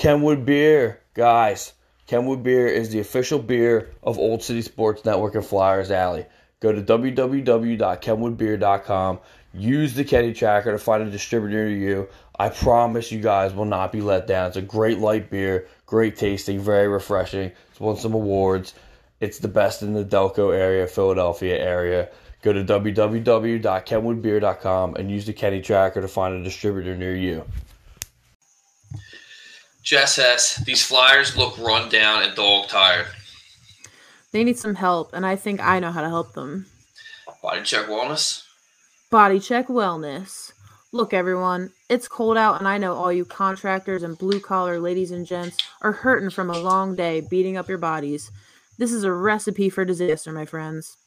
Kenwood Beer, guys. Kenwood Beer is the official beer of Old City Sports Network and Flyers Alley. Go to www.kenwoodbeer.com. Use the Kenny Tracker to find a distributor near you. I promise you guys will not be let down. It's a great light beer, great tasting, very refreshing. It's won some awards. It's the best in the Delco area, Philadelphia area. Go to www.kenwoodbeer.com and use the Kenny Tracker to find a distributor near you. Jess S. These Flyers look run down and dog tired. They need some help, and I think I know how to help them. Body check wellness. Body check wellness. Look, everyone, it's cold out, and I know all you contractors and blue collar ladies and gents are hurting from a long day beating up your bodies. This is a recipe for disaster, my friends.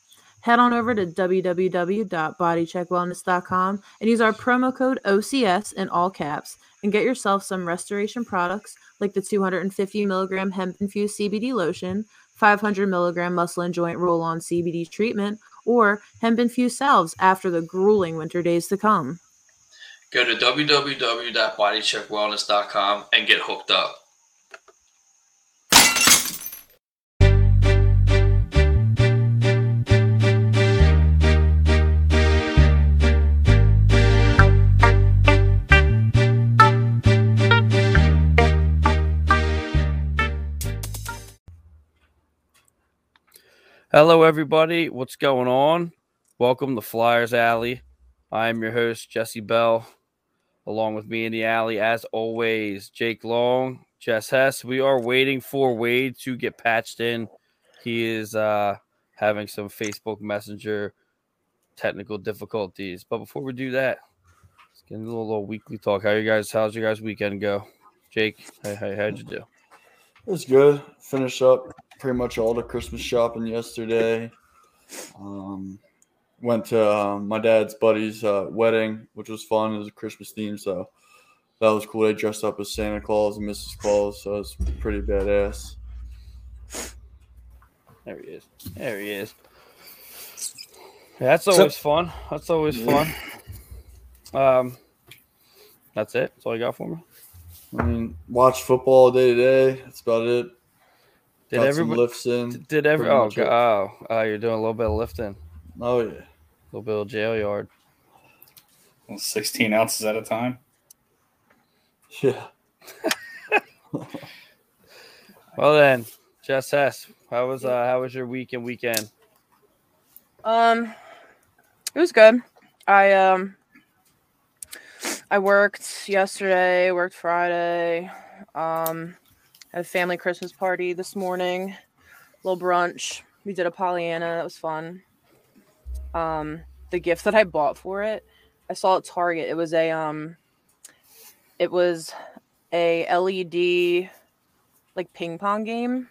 Head on over to www.bodycheckwellness.com and use our promo code OCS in all caps and get yourself some restoration products like the 250 milligram hemp infused CBD lotion, 500 milligram muscle and joint roll on CBD treatment, or hemp infused salves after the grueling winter days to come. Go to www.bodycheckwellness.com and get hooked up. Hello, everybody. What's going on? Welcome to Flyers Alley. I am your host, Jesse Bell. Along with me in the alley, as always, Jake Long, Jess Hess. We are waiting for Wade to get patched in. He is uh, having some Facebook Messenger technical difficulties. But before we do that, let's get a little, little weekly talk. How you guys? How's your guys' weekend go? Jake, hey, hey, how'd you do? It was good. Finish up pretty much all the Christmas shopping yesterday. Um, went to uh, my dad's buddy's uh, wedding, which was fun. It was a Christmas theme, so that was cool. They dressed up as Santa Claus and Mrs. Claus, so it was pretty badass. There he is. There he is. Yeah, that's always so, fun. That's always fun. Um, that's it. That's all I got for me. I mean, watch football day to day. That's about it. Did Got everybody lifts in? Did every oh, oh oh you're doing a little bit of lifting. Oh yeah, a little bit of jail yard. Well, Sixteen ounces at a time. Yeah. well then, Jess S, how was uh how was your week and weekend? Um, it was good. I um I worked yesterday, worked Friday. Um had a family Christmas party this morning, little brunch. We did a Pollyanna. That was fun. Um, the gift that I bought for it, I saw at Target. It was a um, it was a LED like ping pong game.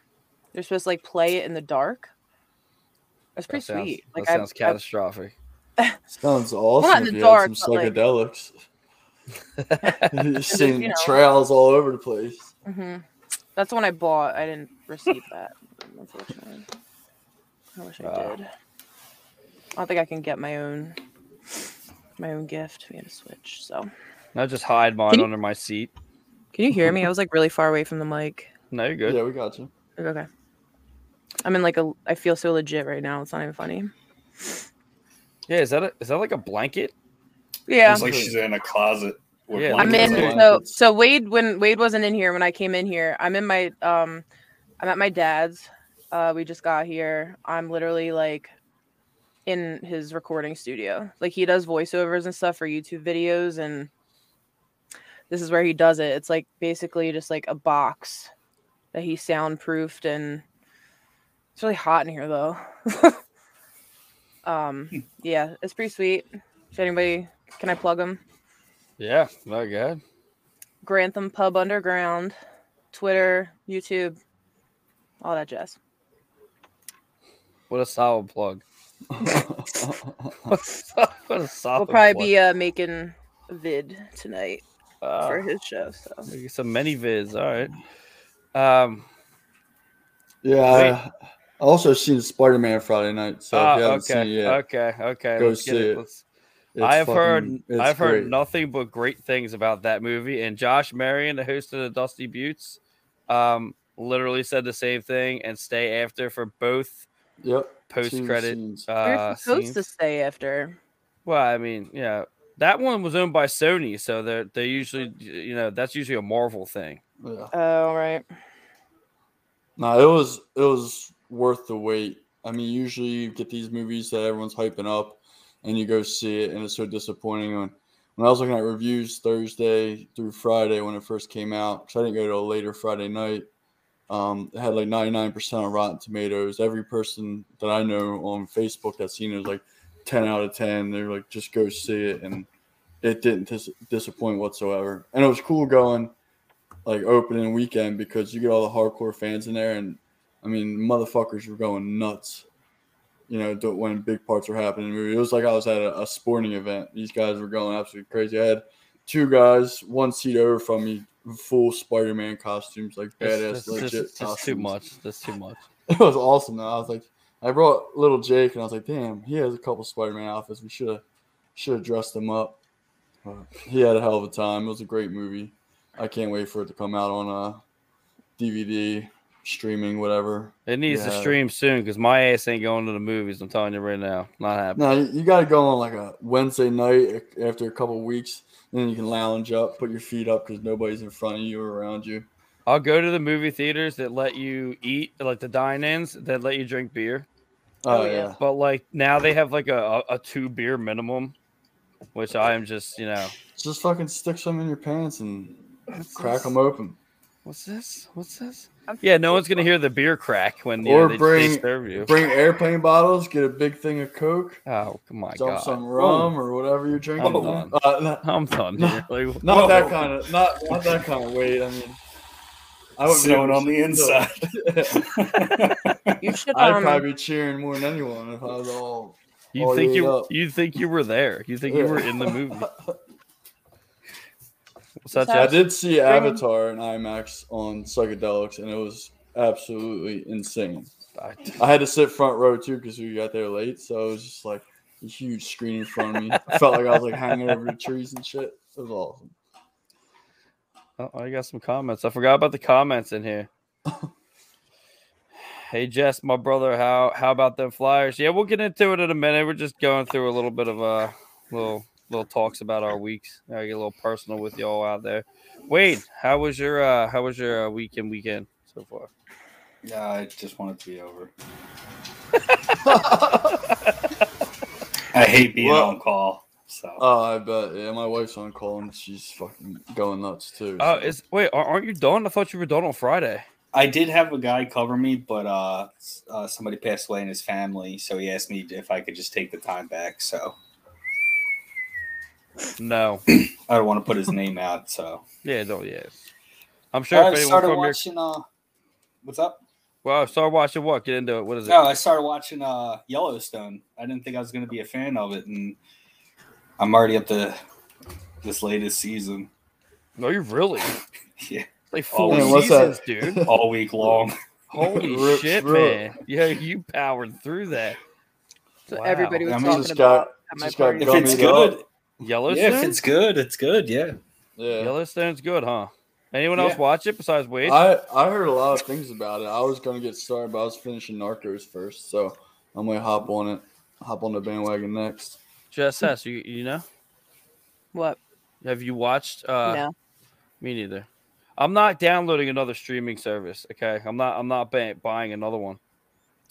They're supposed to like play it in the dark. That's pretty that sounds, sweet. Like that sounds I've, catastrophic. I've, sounds awesome. Not in the dark, some psychedelics. Like, You're seeing you know, trails all over the place. Mm-hmm. That's the one I bought. I didn't receive that, unfortunately. I wish I uh, did. I don't think I can get my own my own gift. We had to switch, so I just hide mine you, under my seat. Can you hear me? I was like really far away from the mic. No, you're good. Yeah, we got you. Okay. I'm in like a. I feel so legit right now. It's not even funny. Yeah, is that a, is that like a blanket? Yeah. It's like she's in a closet. Yeah, I'm in. So so Wade when Wade wasn't in here when I came in here. I'm in my um, I'm at my dad's. Uh, we just got here. I'm literally like in his recording studio. Like he does voiceovers and stuff for YouTube videos, and this is where he does it. It's like basically just like a box that he soundproofed, and it's really hot in here though. um, hmm. yeah, it's pretty sweet. If anybody, can I plug him? Yeah, not good. Grantham Pub Underground, Twitter, YouTube, all that jazz. What a solid plug. what a solid We'll probably plug. be uh, making a vid tonight uh, for his show. So some many vids. All right. Um. Yeah, Wait. I also seen Spider Man Friday night. So oh, okay, yet, okay, okay. Go let's see it. it. Let's It's I have heard fucking- it's I've heard great. nothing but great things about that movie. And Josh Marion, the host of the Dusty Buttes, um, literally said the same thing and stay after for both Yep. post two credit scenes. You're uh supposed to stay after. Well, I mean, yeah. That one was owned by Sony, so they're they usually you know, that's usually a Marvel thing. Yeah. Oh right. No, it was it was worth the wait. I mean, usually you get these movies that everyone's hyping up, and you go see it, and it's so disappointing. When when I was looking at reviews Thursday through Friday when it first came out, because I didn't go to a later Friday night, um, it had like ninety nine percent on Rotten Tomatoes. Every person that I know on Facebook that's seen it was like ten out of ten. They're like, just go see it, and it didn't dis- disappoint whatsoever. And it was cool going like opening weekend because you get all the hardcore fans in there, and I mean, motherfuckers were going nuts. You know, when big parts were happening in the movie, it was like I was at a, a sporting event. These guys were going absolutely crazy. I had two guys, one seat over from me, full Spider-Man costumes, like badass That's, legit that's, that's too much. That's too much. It was awesome. Though. I was like, I brought little Jake, and I was like, damn, he has a couple Spider-Man outfits. We should have should have dressed him up. But he had a hell of a time. It was a great movie. I can't wait for it to come out on uh, a DVD, streaming, whatever. It needs to Yeah. stream soon because my ass ain't going to the movies. I'm telling you right now, not happening. No, you, you got to go on like a Wednesday night after a couple weeks. And then you can lounge up, put your feet up because nobody's in front of you or around you. I'll go to the movie theaters that let you eat, like the dine-ins that let you drink beer. Oh, Oh, yeah. yeah. But like now they have like a, a, a two beer minimum, which I am just you know Just fucking stick some in your pants and what's crack this? them open. What's this? What's this? I'm Yeah, no one's gonna hear the beer crack when you Or know, they, bring- they serve you. Bring airplane bottles, get a big thing of Coke, Oh my dump god! some rum or whatever you're drinking. I'm done. Uh, not, I'm done No. here. Like, not that kind of not not that kind of weight. I mean, I wouldn't be Snowing on the inside. You should I'd um, probably be cheering more than anyone if I was all. you all think you up. you think you were there? You think you were in the movie? What's that? I did see Avatar in IMAX on psychedelics, and it was absolutely insane. I- I had to sit front row too because we got there late, so it was just like a huge screen in front of me. I felt like I was like hanging over the trees and shit. It was awesome. Oh, I got some comments. I forgot about the comments in here. hey Jess, my brother, how how about them flyers? Yeah, we'll get into it in a minute. We're just going through a little bit of a little little talks about our weeks. I get a little personal with y'all out there. Wade, how was your uh how was your uh, weekend weekend so far? yeah, I just want it to be over. I hate being Well- on call. So Oh, I bet. Yeah, my wife's on call and she's fucking going nuts too. Oh, so. is wait, aren't you done? I thought you were done on Friday. I did have a guy cover me, but uh, uh, somebody passed away in his family, so he asked me if I could just take the time back. So No. I don't want to put his name out. So Yeah, no, yeah. I'm sure I if anyone started from your watching. Uh, what's up? well, start watching what? Get into it. What is it? No, I started watching uh, Yellowstone. I didn't think I was going to be a fan of it, and I'm already up to this latest season. No, you're really Yeah, like Oh, four man, what's seasons, that? dude. all week long. Holy Rip shit, through it. man! Yeah, you powered through that. So Wow. everybody was I mean, talking just about got- at my just got. If it's dog. good, Yellowstone. yeah, if it's good, it's good. Yeah. yeah. Yellowstone's good, huh? Anyone else watch it besides Wade? I I heard a lot of things about it. I was gonna get started, but I was finishing Narcos first, so I'm gonna hop on it, hop on the bandwagon next. Jess S, you you know? What? Have you watched? uh no. Me neither. I'm not downloading another streaming service. Okay, I'm not. I'm not ba- buying another one.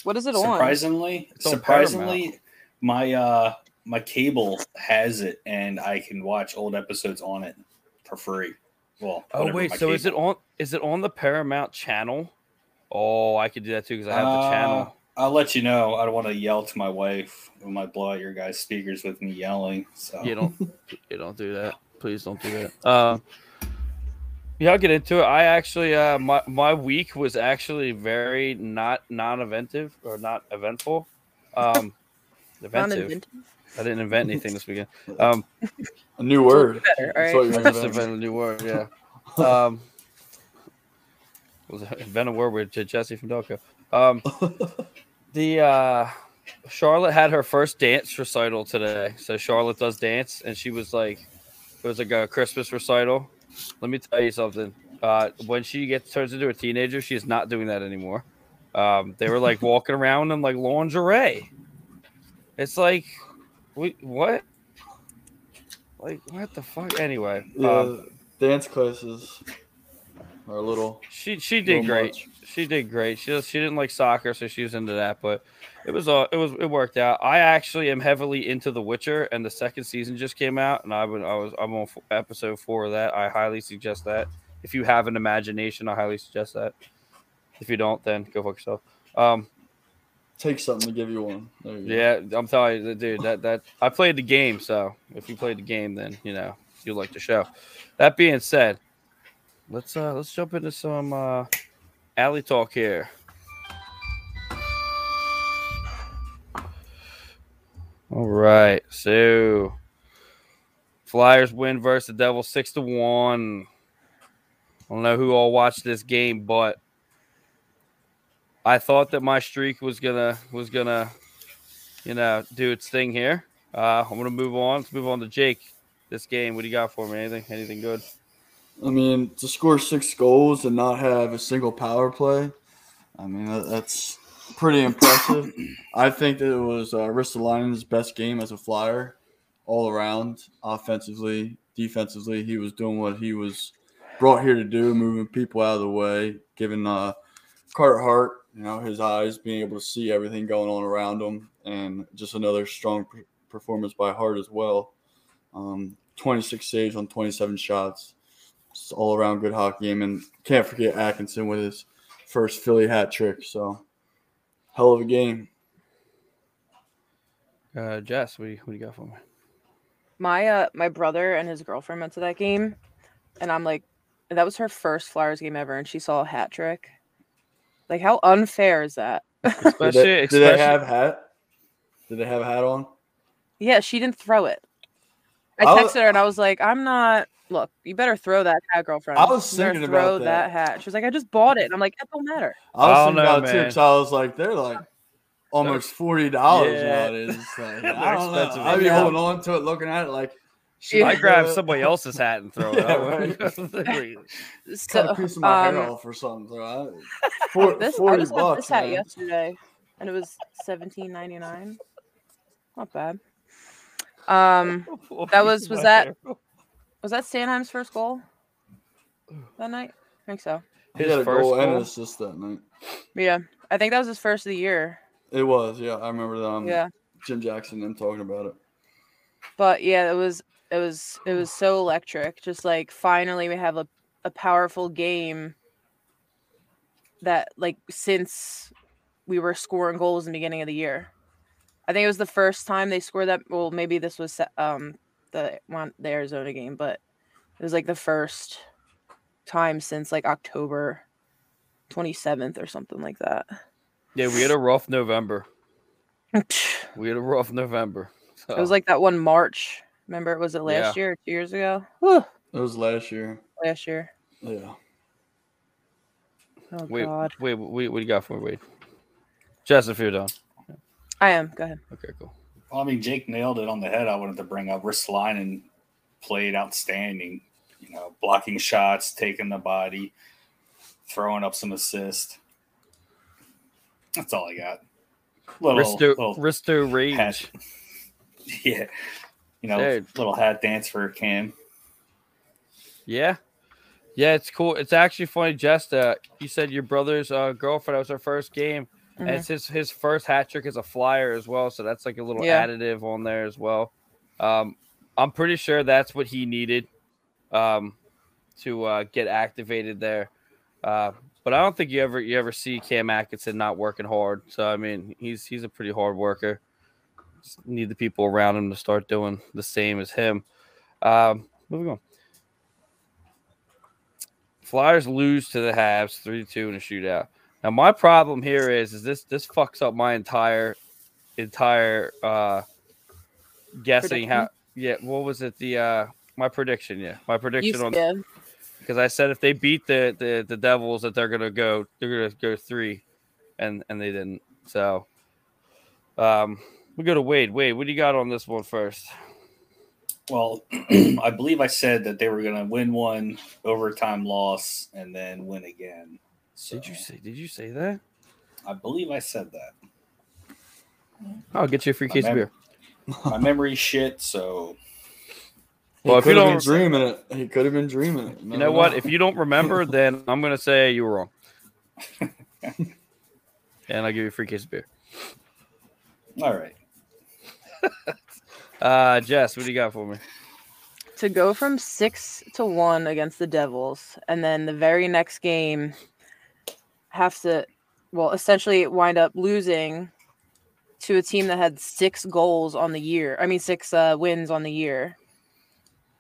What is it on? Surprisingly, surprisingly, my uh my cable has it, and I can watch old episodes on it for free. Well, Oh wait, my so is it on? Is it on the Paramount channel? Oh, I could do that too because I have the Uh, channel. I'll let you know. I don't want to yell to my wife. I might blow out your guys' speakers with me yelling. So You don't. you don't do that. Please don't do that. Uh, yeah, I'll get into it. I actually, uh, my my week was actually very not non-eventive or not eventful. Um, eventive. Non-inventive? I didn't invent anything this weekend. Um, A new word. Better. All That's what right. Just inventing. invent a new word, yeah. Um, was it invent a word with Jesse from Delco. Um, the uh, Charlotte had her first dance recital today. So Charlotte does dance, and she was like, it was like a Christmas recital. Let me tell you something. Uh, when she gets turns into a teenager, she is not doing that anymore. Um, they were like walking around in like lingerie. It's like, we what? Like what the fuck? Anyway, Yeah, um, dance classes are a little. she she did great. much. She did great. She she didn't like soccer, so she was into that. But it was all it was it worked out. I actually am heavily into The Witcher, and the second season just came out, and I would I was I'm on episode four of that. I highly suggest that. If you have an imagination, I highly suggest that. If you don't, then go fuck yourself. Um, Take something to give you one. You yeah, I'm telling you, dude. That that I played the game, so if you played the game, then you know you like the show. That being said, let's uh let's jump into some uh alley talk here. All right, so Flyers win versus the Devils six to one. I don't know who all watched this game, but I thought that my streak was gonna was gonna, you know, do its thing here. Uh, I'm gonna move on. Let's move on to Jake. This game, what do you got for me? Anything? Anything good? I mean, to score six goals and not have a single power play, I mean, that, that's pretty impressive. I think that it was uh, Ristolainen's best game as a flyer all around, offensively, defensively. He was doing what he was brought here to do, moving people out of the way, giving uh, Carter Hart, you know, his eyes, being able to see everything going on around him, and just another strong p- performance by Hart as well. Um, 26 saves on 27 shots just all around good hockey game. And can't forget Atkinson with his first Philly hat trick. So hell of a game. Uh, Jess, what do you, what do you got for me? My uh my brother and his girlfriend went to that game, and I'm like, that was her first Flyers game ever, and she saw a hat trick. Like, how unfair is that? Especially, did, they, did they have hat? Did they have a hat on? yeah, she didn't throw it. I I was- texted her and I was like, I'm not. Look, you better throw that hat, girlfriend. I was You better thinking throw about that. hat. She was like, I just bought it. And I'm like, it don't matter. I was I don't thinking know, about man. because I was like, they're like almost forty dollars Yeah. nowadays. Like, I don't know. I'd be Yeah. holding on to it, looking at it like. Should Yeah. I grab somebody else's hat and throw it. Yeah, out. right. Cut a So, piece of my um, hair off or something. So I, for, this, I forty just got bucks. this hat man. yesterday, and it was seventeen ninety nine. Not bad. Um, That was- was that- was that Sanheim's first goal that night? I think so. He his had a first goal and an goal? assist that night. Yeah, I think that was his first of the year. It was, yeah. I remember them. yeah, Jim Jackson and them talking about it. but yeah, it was it was it was so electric. Just like finally we have a a powerful game that like since we were scoring goals in the beginning of the year. I think it was the first time they scored that. Well, maybe this was um the one the Arizona game, but it was like the first time since like October twenty seventh or something like that. Yeah, we had a rough November. We had a rough November. So. was like that one March. Remember, was it last year or two years ago? Whew, It was last year. last year. Yeah. Oh wait, God, wait, wait, what do you got for me? Wait, Jess, if you're done. I am. Go ahead. Okay, cool. Well, I mean, Jake nailed it on the head. I wanted to bring up Ristolainen played outstanding. You know, blocking shots, taking the body, throwing up some assist. That's all I got. Little, Risto, little Risto Rage. hat. Yeah, you know, Dude. little hat dance for Cam. Yeah. Yeah, it's cool. It's actually funny, Jess. Uh, you said your brother's uh, girlfriend that was her first game, and Mhm. it's his his first hat trick as a flyer as well. So that's like a little Yeah. additive on there as well. Um, I'm pretty sure that's what he needed um, to uh, get activated there. Uh, but I don't think you ever you ever see Cam Atkinson not working hard. So I mean, he's he's a pretty hard worker. Just need the people around him to start doing the same as him. Um, moving on. Flyers lose to the Habs three two in a shootout. Now my problem here is is this this fucks up my entire entire uh guessing how yeah what was it the uh my prediction yeah my You, prediction on yeah, because I said if they beat the, the the Devils that they're gonna go they're gonna go three, and and they didn't. So, Um, we go to Wade. Wade, what do you got on this one first? Well, I believe I said that they were going to win one overtime loss and then win again. So Did you say? Did you say that? I believe I said that. I'll get you a free My case of beer. My memory shit. So He Well, if you don't- been dreaming it. He could have been dreaming it. You know what? If you don't remember, then I'm gonna say you were wrong. and I'll give you a free case of beer. all right. Uh, Jess, what do you got for me? to go from six to one against the Devils, and then the very next game have to, well, essentially wind up losing to a team that had six goals on the year. I mean, six uh, wins on the year,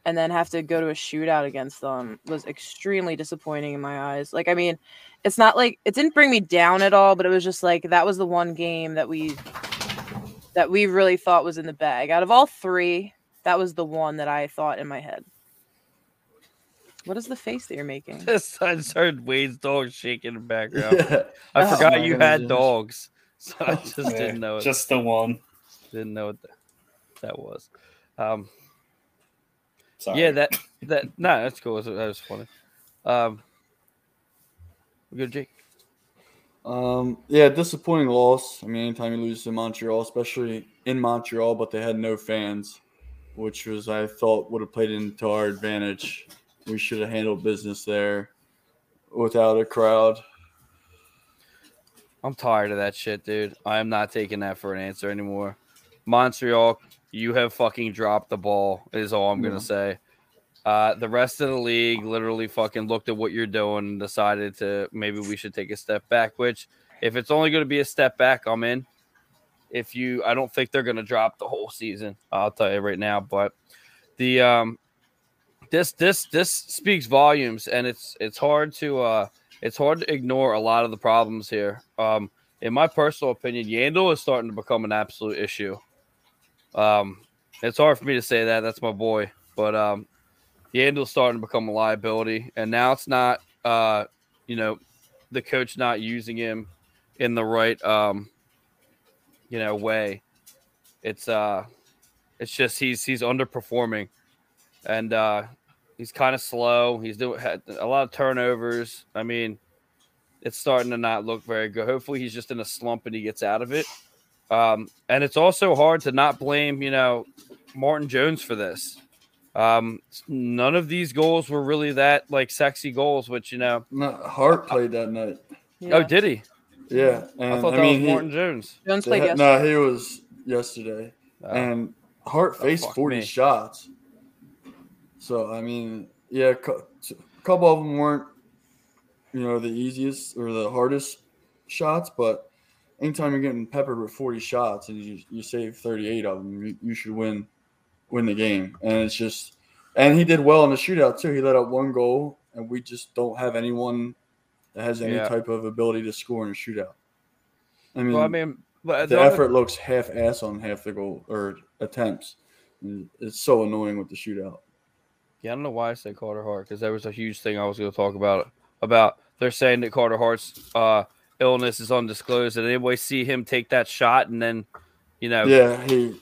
and then have to go to a shootout against them was extremely disappointing in my eyes. Like, I mean, it's not like it didn't bring me down at all, but it was just like that was the one game that we that we really thought was in the bag. Out of all three, that was the one that I thought in my head. What is the face that you're making? I just heard Wade's dog shaking in the background. Yeah. I Oh. forgot you had yes. dogs, so I just Yeah, didn't know it. Just the one. didn't know what that, that was. Um, Sorry. yeah, that that no, that's cool. That was funny. Um, we go Jake. Um, yeah, disappointing loss. I mean, anytime you lose to Montreal, especially in Montreal, but they had no fans, which was I thought would have played into our advantage. We should have handled business there without a crowd. I'm tired of that shit, dude. I am not taking that for an answer anymore. Montreal, you have fucking dropped the ball, is all I'm Yeah. gonna say. Uh, the rest of the league literally fucking looked at what you're doing and decided to maybe we should take a step back. Which, if it's only going to be a step back, I'm in. If you, I don't think they're going to drop the whole season. I'll tell you right now. But the um, this this this speaks volumes, and it's it's hard to uh, it's hard to ignore a lot of the problems here. Um, in my personal opinion, Yandle is starting to become an absolute issue. Um, it's hard for me to say that. That's my boy, but um, Yandle's starting to become a liability, and now it's not, uh, you know, the coach not using him in the right, um, you know, way. It's uh, it's just he's he's underperforming, and uh, he's kind of slow. He's doing a lot of turnovers. I mean, it's starting to not look very good. Hopefully, he's just in a slump and he gets out of it. Um, and it's also hard to not blame, you know, Martin Jones for this. Um, none of these goals were really that like sexy goals, which you know. No, Hart played that night. Yeah. Oh, did he? Yeah, and I I, thought that mean, was he, Jones. Jones played had- yesterday. no, he was yesterday, Uh, and Hart Oh, faced fuck forty me. shots. So I mean, yeah, a a couple of them weren't, you know, the easiest or the hardest shots, but anytime you're getting peppered with forty shots and you, you save thirty eight of them, you, you should win win the game. And it's just, and he did well in the shootout too. He let up one goal, and we just don't have anyone that has any Yeah. type of ability to score in a shootout. I mean, well, I mean, but the the other- effort looks half ass on half the goal or attempts. It's so annoying with the shootout. Yeah, I don't know why I said Carter Hart because there was a huge thing I was going to talk about. About they're saying that Carter Hart's uh, illness is undisclosed. Did anybody see him take that shot and then, you know, Yeah, he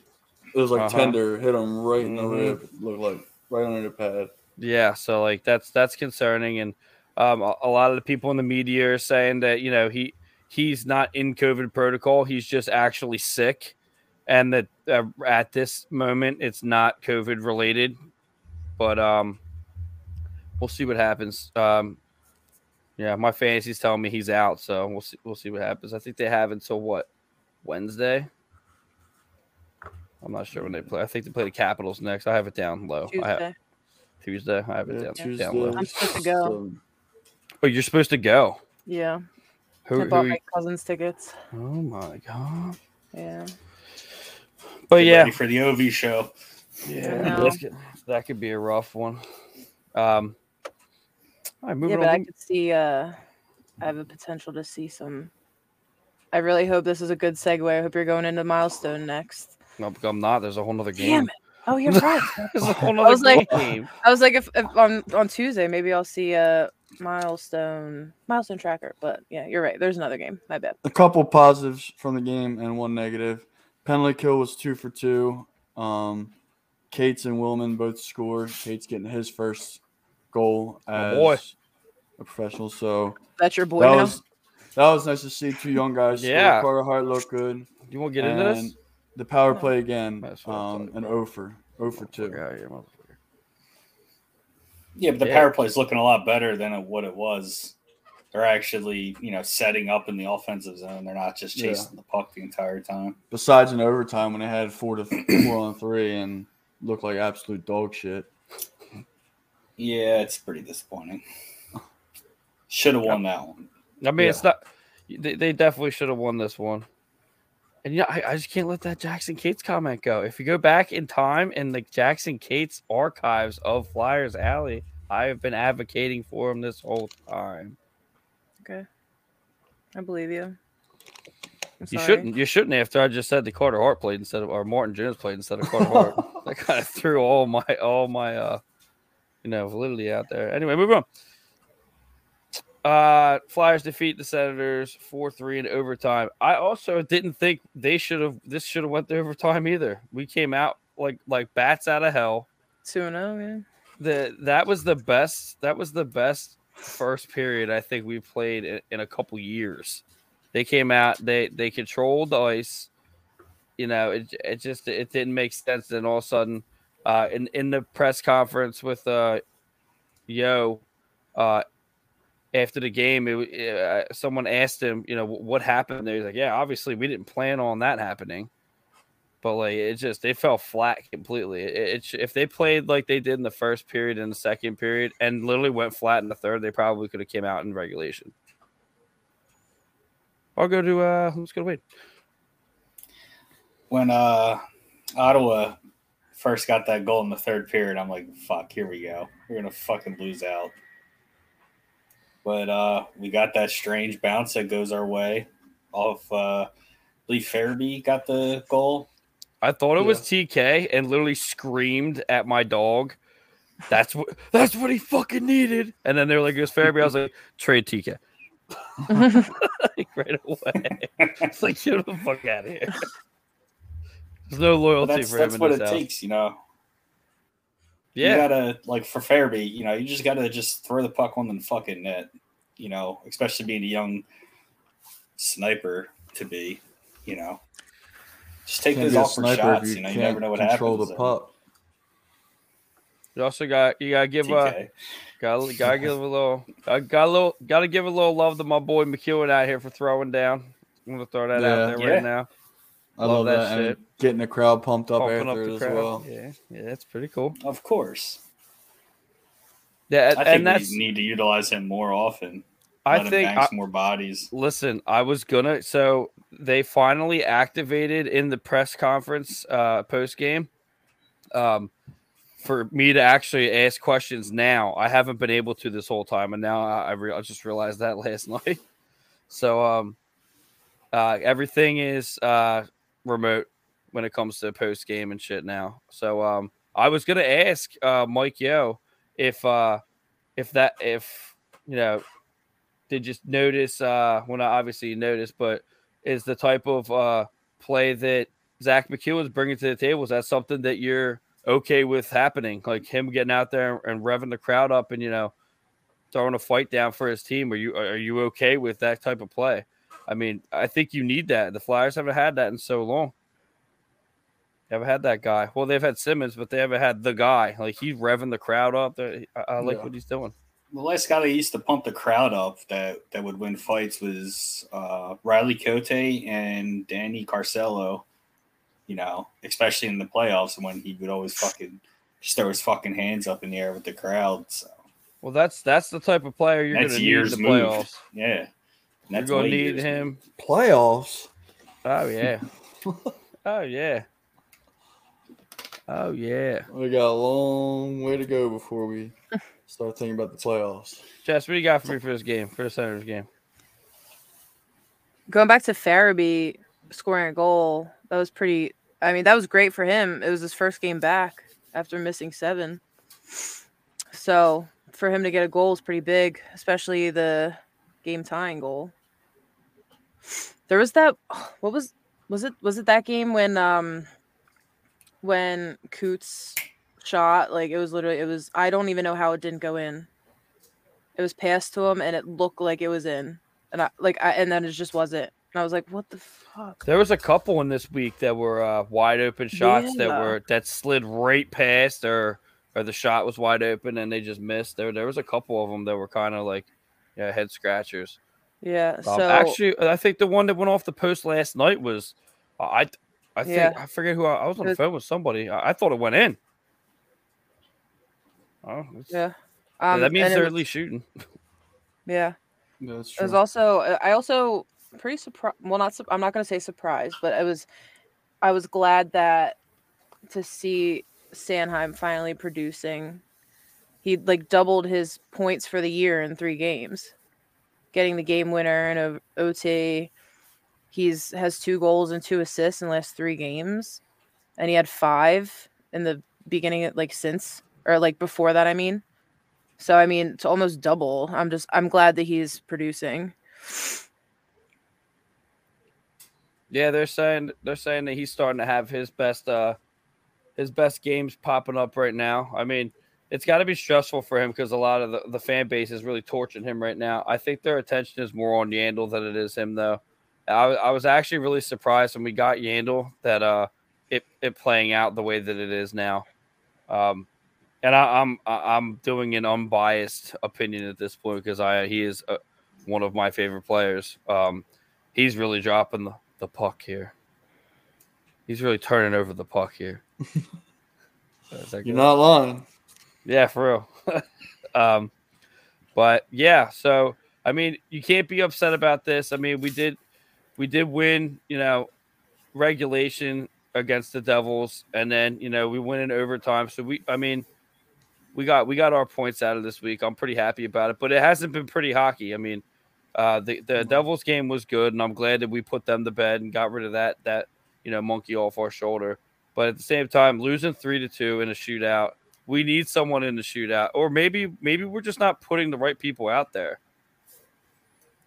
it was like Uh-huh. tender, hit him right in the Mhm. rib. Looked like right under the pad. Yeah, so like that's that's concerning, and um, a, a lot of the people in the media are saying that you know he he's not in COVID protocol; he's just actually sick, and that uh, at this moment it's not COVID related. But um, we'll see what happens. Um, yeah, my fantasy's telling me he's out, so we'll see. We'll see what happens. I think they have until what Wednesday. I'm not sure when they play. I think they play the Capitals next. I have it down low. I have, Tuesday. Tuesday. I have it Yeah, down, Tuesday. down low. I'm supposed to go. Oh, you're supposed to go. Yeah. Who? I bought who my cousin's tickets. oh my god! Yeah. But Get yeah, ready for the OV show. yeah, know. that's that could be a rough one. Um, all right, Yeah, moving but I could see uh I have a potential to see some I really hope this is a good segue. I hope you're going into milestone next. No, I'm not. There's a whole nother game. Damn it. Oh, you're right. There's a whole I nother was like- game. I was like, if, if on on Tuesday, maybe I'll see a milestone milestone tracker. But yeah, you're right. There's another game. My bad. a couple positives from the game and one negative. penalty kill was two for two. Um, Cates and Willman both scored. Cates getting his first goal as boy. a professional. So That's your boy that now. was that was nice to see two young guys. Yeah. Carter Hart looked good. You want to get into this? And The power play again. That's what I'm Um, talking an about. over, over two. Fuck outta here, motherfucker. Yeah, but the Yeah. power play is looking a lot better than what it was. They're actually, you know, setting up in the offensive zone. They're not just Yeah. chasing the puck the entire time. Besides in overtime when they had four to four on three and looked like absolute dog shit. Yeah, it's pretty disappointing. Should have won that one. I mean, Yeah. it's not. They, they definitely should have won this one. And yeah, I, I just can't let that Jackson Cates comment go. If you go back in time in the Jackson Cates archives of Flyers Alley, I have been advocating for him this whole time. Okay. I believe you. I'm You sorry. shouldn't. You shouldn't. After I just said the Carter Hart played instead of or Martin Jones played instead of Carter Hart, that kind of threw all my all my uh you know validity out there. Anyway, move on. Uh, Flyers defeat the Senators four three in overtime. I also didn't think they should have. This should have went to overtime either. We came out like like bats out of hell. 2 0, yeah. The that was the best. That was the best first period I think we played in, in a couple years. They came out. They they controlled the ice. You know, it it just it didn't make sense. Then all of a sudden, uh, in in the press conference with uh, Yeo, uh, after the game, it, uh, someone asked him, you know, what happened there. He's like, yeah, obviously we didn't plan on that happening, but like it just they fell flat completely. It, it if they played like they did in the first period and the second period, and literally went flat in the third, they probably could have came out in regulation. I'll go to uh, who's gonna win? When uh Ottawa first got that goal in the third period, I'm like, fuck, here we go. We're gonna fucking lose out. But uh we got that strange bounce that goes our way off uh I believe Farabee got the goal. I thought it was TK and literally screamed at my dog. That's what that's what he fucking needed. And then they were like, it was Farabee. I was like, trade TK. Like, right away. It's like get the fuck out of here. There's no But loyalty that's for him that's what this it house. takes, you know. Yeah, You gotta like for Farabee, you know, you just gotta just throw the puck on the fucking net, you know, especially being a young sniper to be, you know. Just take Can't those be a awkward shots, if you know, you never know what control happens. the puck. you also got you gotta give uh TK. gotta, gotta give a little I got a little gotta give a little love to my boy MacEwen out here for throwing down. I'm gonna throw that Yeah. out there Yeah. right now. I Love love, that that. and shit. getting the crowd pumped up Pumping after up as crowd. well. Yeah, yeah, that's pretty cool. Of course. Yeah, I and think that's we need to utilize him more often. I Let him think bang I, some more bodies. Listen, I was gonna. So they finally activated in the press conference uh, post game um, for me to actually ask questions. Now I haven't been able to this whole time, and now I, I, re- I just realized that last night. So um, uh, everything is uh, remote when it comes to post game and shit now. So um, I was gonna ask uh, Mike Yeo if uh, if that if you know did you notice uh well not obviously you noticed but is the type of uh play that Zack MacEwen is bringing to the table is that something that you're okay with happening? Like him getting out there and revving the crowd up and you know throwing a fight down for his team. Are you are you okay with that type of play i mean i think you need that the flyers haven't had that in so long they haven't had that guy well they've had Simmonds but they haven't had the guy like he's revving the crowd up i, I like Yeah. what he's doing The last guy that used to pump the crowd up that, that would win fights was uh, Riley Cote and Danny Carcillo. You know, especially in the playoffs when he would always fucking just throw his fucking hands up in the air with the crowd. So Well, that's that's the type of player you're going to need in the playoffs. Yeah, And You're that's going to need years him. Playoffs. Oh yeah. oh yeah. Oh yeah. We got a long way to go before we start thinking about the playoffs. Jess, what do you got for me for this game, for the Senators game? Going back to Farabee scoring a goal, that was pretty. I mean, that was great for him. It was his first game back after missing seven. So for him to get a goal is pretty big, especially the game tying goal. There was that. What was Was it was it that game when um when Coots shot like it was literally it was I don't even know how it didn't go in. It was passed to him and it looked like it was in, and I like I and then it just wasn't. And I was like, what the fuck? There was a couple in this week that were uh, wide open shots that were that slid right past or or the shot was wide open and they just missed. There there was a couple of them that were kind of like yeah head scratchers. Yeah. Um, So actually, I think the one that went off the post last night was I I think Yeah. I forget who I, I was on the phone with somebody. I, I thought it went in. Oh, it's- yeah. yeah, Um, that means they're was- at least shooting. yeah. Yeah, that's It was also uh, I also pretty surprised. Well, not su- I'm not gonna say surprised, but I was I was glad that to see Sanheim finally producing. He like doubled his points for the year in three games, getting the game winner and a OT. He's has two goals and two assists in the last three games, and he had five in the beginning, like since or like before that. I mean, so I mean, it's almost double. I'm just I'm glad that he's producing. Yeah, they're saying they're saying that he's starting to have his best uh his best games popping up right now. I mean, it's got to be stressful for him because a lot of the, the fan base is really torching him right now. I think their attention is more on Yandle than it is him though. I, I was actually really surprised when we got Yandle that uh it it playing out the way that it is now. Um and I, I'm I- I'm doing an unbiased opinion at this point because I he is uh, one of my favorite players. Um, he's really dropping the, the puck here. He's really turning over the puck here. You're not lying. Yeah, for real. um, but yeah, so I mean, you can't be upset about this. I mean, we did we did win, you know, regulation against the Devils, and then you know we win in overtime. So we, I mean, we got we got our points out of this week. I'm pretty happy about it, but it hasn't been pretty hockey. I mean, uh, the the Devils game was good, and I'm glad that we put them to bed and got rid of that that you know monkey off our shoulder. But at the same time, losing three to two in a shootout, we need someone in the shootout, or maybe maybe we're just not putting the right people out there.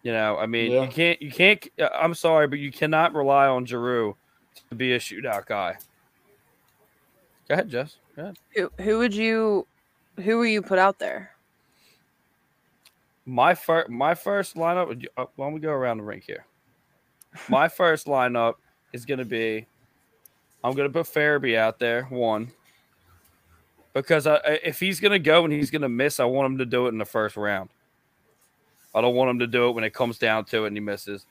You know, I mean, Yeah. you can't you can't. uh, I'm sorry, but you cannot rely on Giroux to be a shootout guy. Go ahead, Jess. Go ahead. Who, who would you who will you put out there? My first my first lineup. uh, Why don't we go around the rink here? My first lineup is going to be. I'm going to put Farabee out there one. Because I, if he's going to go and he's going to miss, I want him to do it in the first round. I don't want him to do it when it comes down to it and he misses.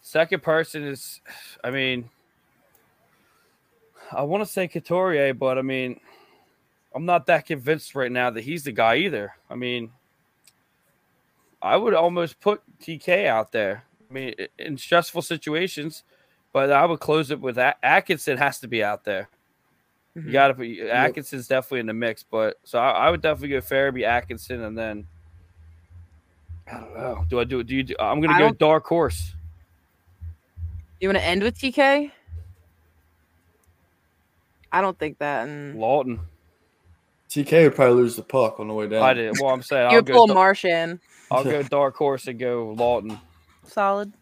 Second person is, I mean, I want to say Couturier, but I mean, I'm not that convinced right now that he's the guy either. I mean, I would almost put TK out there. I mean, in stressful situations, but I would close it with Atkinson has to be out there. You Mhm. got to put Atkinson's definitely in the mix, but so I, I would definitely go Farabee, Atkinson, and then I don't know. Do I do? It? Do you? Do, I'm gonna I go dark horse. You want to end with TK? I don't think that. And Laughton. TK would probably lose the puck on the way down. I did. Well, I'm saying you I'll would pull go. da- Marsh in. I'll go dark horse and go Laughton. Solid.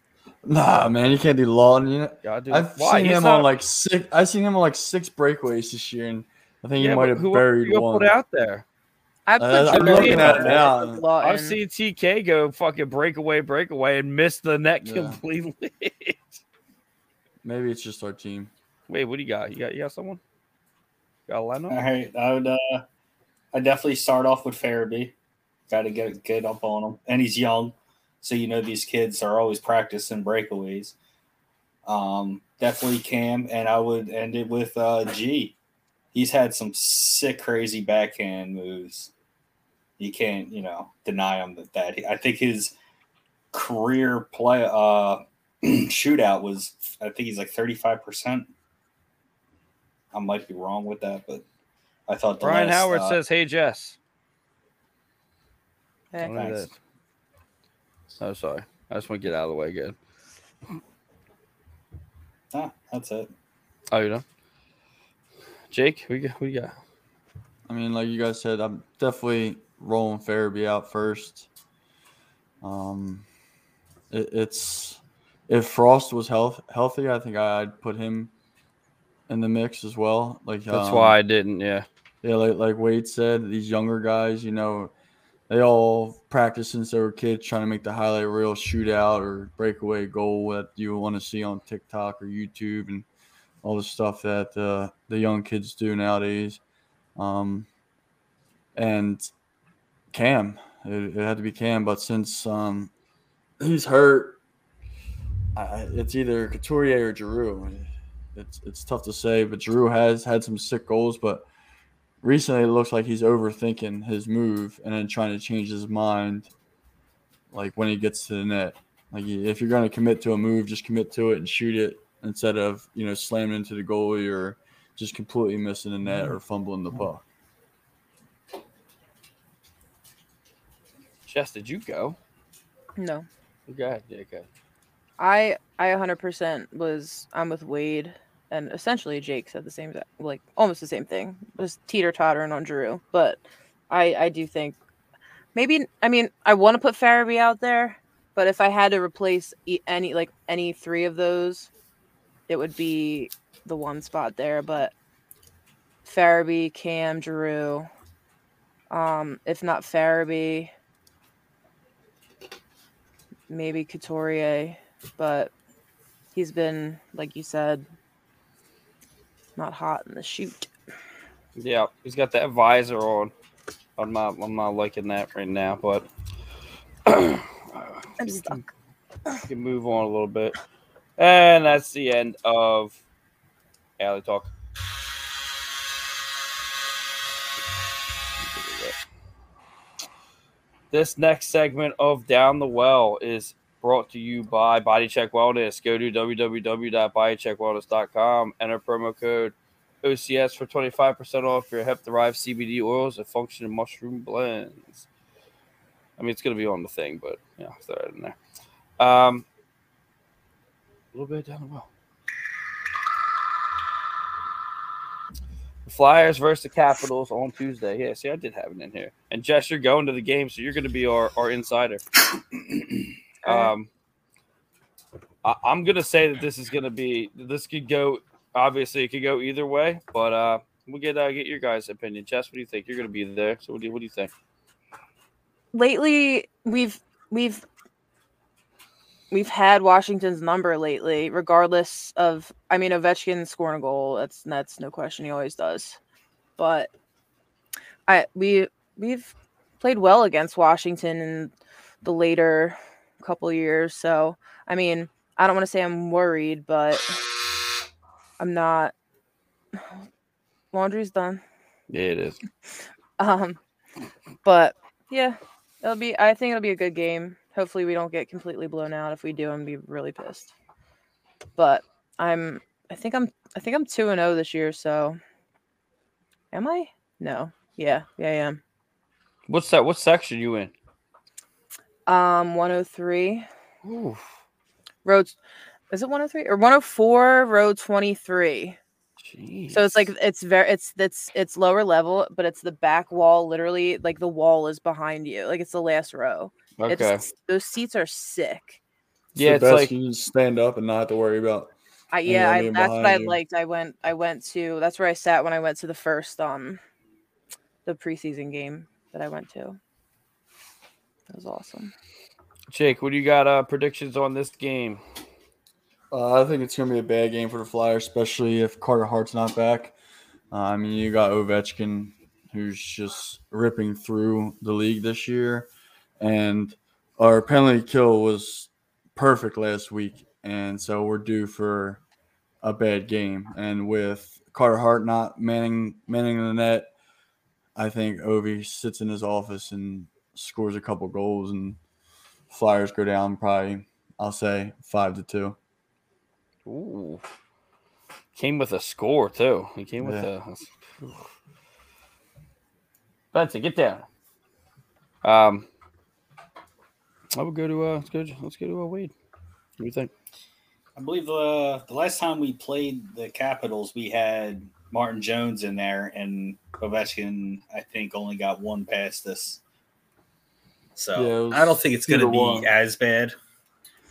Nah, man, you can't do Laughton. You know, Yeah, I do. I've Why? seen He's him not- on like six. I've seen him on like six breakaways this year, and I think yeah, he might have buried who one. put out there? I put Uh, I'm Giroux looking in at it over now. Laughton. I've seen TK go fucking breakaway, breakaway, and miss the net Yeah. completely. Maybe it's just our team. Wait, what do you got? You got you got someone? Got a lineup? All right, I would. Uh, I definitely start off with Farabee. Got to get get up on him, and he's young, so you know these kids are always practicing breakaways. Um, definitely Cam, and I would end it with uh, G. He's had some sick, crazy backhand moves. You can't, you know, deny him that. That I think his career play uh, shootout was. I think he's like thirty five percent. I might be wrong with that, but I thought the Brian last, Howard uh, says, "Hey Jess." Hey. I don't know who Thanks. that is. Oh, sorry. I just want to get out of the way again. ah, that's it. Oh, you know. Jake, we got? Who you got? I mean, like you guys said, I'm definitely rolling Farabee out first. Um, it, it's if Frost was health healthy, I think I'd put him in the mix as well. Like That's um, why I didn't. Yeah. Yeah, like like Wade said, these younger guys, you know, they all practice since they were kids, trying to make the highlight reel shootout or breakaway goal that you want to see on TikTok or YouTube and all the stuff that uh, the young kids do nowadays. Um, and Cam, it, it had to be Cam, but since um, he's hurt, I, it's either Couturier or Giroux. It's it's tough to say, but Giroux has had some sick goals, but recently it looks like he's overthinking his move and then trying to change his mind like when he gets to the net like if you're going to commit to a move just commit to it and shoot it instead of you know slamming into the goalie or just completely missing the net or fumbling the puck Jess, did you go? No. Go ahead. Yeah, go. ahead. I I 100% was I'm with Wade and essentially Jake said the same like almost the same thing. Just teeter tottering on Drew, but I I do think maybe I mean I want to put Farabee out there, but if I had to replace any like any three of those, it would be the one spot there. But Farabee, Cam, Drew, um, if not Farabee, maybe Couturier, but he's been like you said not hot in the shoot. Yeah, he's got that visor on. I'm not. I'm not liking that right now, but I'm stuck. Can, can move on a little bit, and that's the end of alley talk. This next segment of Down the Well is brought to you by Body Check Wellness. Go to www.bodycheckwellness.com. Enter promo code OCS for 25% off your hemp derived CBD oils and functional mushroom blends. I mean, it's going to be on the thing, but yeah, throw it in there. Um, a little bit down the well. The Flyers versus the Capitals on Tuesday. Yeah, see, I did have it in here. And Jess, you're going to the game, so you're going to be our, our insider. Um, I, I'm gonna say that this is gonna be this could go. Obviously, it could go either way, but uh, we'll get uh, get your guys' opinion. Jess, what do you think? You're gonna be there, so what do you, what do you think? lately we've we've we've had Washington's number lately, regardless of I mean Ovechkin scoring a goal, that's that's no question he always does. But I we we've played well against Washington in the later couple years. So I mean, I don't want to say I'm worried, but I'm not laundry's done. Yeah, it is. Um, but yeah, it'll be. I think it'll be a good game. Hopefully, we don't get completely blown out. If we do, I'm be really pissed. But I'm. I think I'm. I think I'm two and zero this year. So, am I? No. Yeah. Yeah, I am. What's that? What section you in? Um, 103 Ooh, roads. Is it 103 or 104 road 23? jeez. So it's like it's very it's it's it's lower level, but it's the back wall. Literally, like the wall is behind you. Like it's the last row. okay. It's those seats are sick. Yeah, the it's best like- you can stand up and not have to worry about. I yeah, I, that's what I you. liked. I went I went to that's where I sat when I went to the first um the preseason game that I went to. That was awesome. Jake, what do you got? Uh, predictions on this game? Uh, I think it's going to be a bad game for the Flyers, especially if Carter Hart's not back. Uh, I mean, you got Ovechkin, who's just ripping through the league this year, and our penalty kill was perfect last week, and so we're due for a bad game. And with Carter Hart not manning manning the net, I think Ovi sits in his office and scores a couple goals, and Flyers go down probably. I'll say five to two. Ooh, came with a score too. He came with Yeah. a. Benson, get down. Um, I would go to uh, let's go. Let's go to a Wade. What do you think? I believe the the last time we played the Capitals, we had Martin Jones in there, and Ovechkin, I think, only got one past us. So Yeah, I don't think it's going to be one. as bad.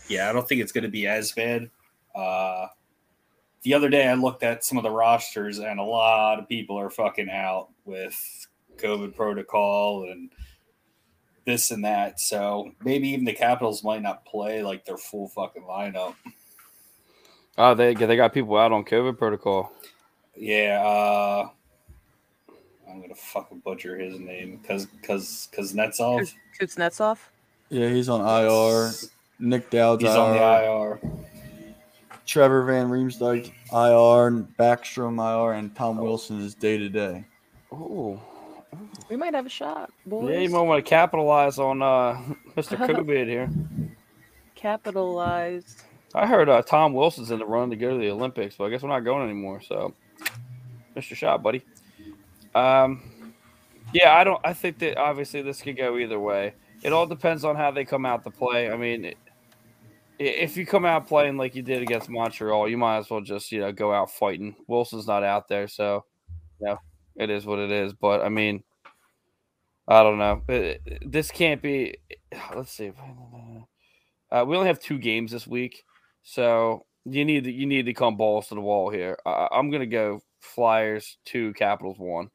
yeah, I don't think it's going to be as bad. Uh, the other day, I looked at some of the rosters, and a lot of people are fucking out with COVID protocol and this and that. So maybe even the Capitals might not play like their full fucking lineup. Oh, they they got people out on COVID protocol. Yeah, uh, I'm gonna fucking butcher his name because because because Kuznetsov. Kuznetsov. Yeah, he's on IR. Nic Dowd's He's IR. on the IR. Trevor Van Riemsdyk IR. Backstrom IR, and Tom Wilson is day to day. Oh, We might have a shot, boys. yeah, you might want to capitalize on uh, Mr. COVID here. Capitalized. I heard uh, Tom Wilson's in the run to go to the Olympics, but I guess we're not going anymore. So, Mr. Shot, buddy. Um, yeah, I don't. I think that obviously this could go either way. It all depends on how they come out to play. I mean, if you come out playing like you did against Montreal, you might as well just you know go out fighting. Wilson's not out there, so you know it is what it is. But I mean, I don't know. This can't be. Let's see. Uh, we only have two games this week. So you need to, you need to come balls to the wall here. I, I'm gonna go Flyers two, Capitals one.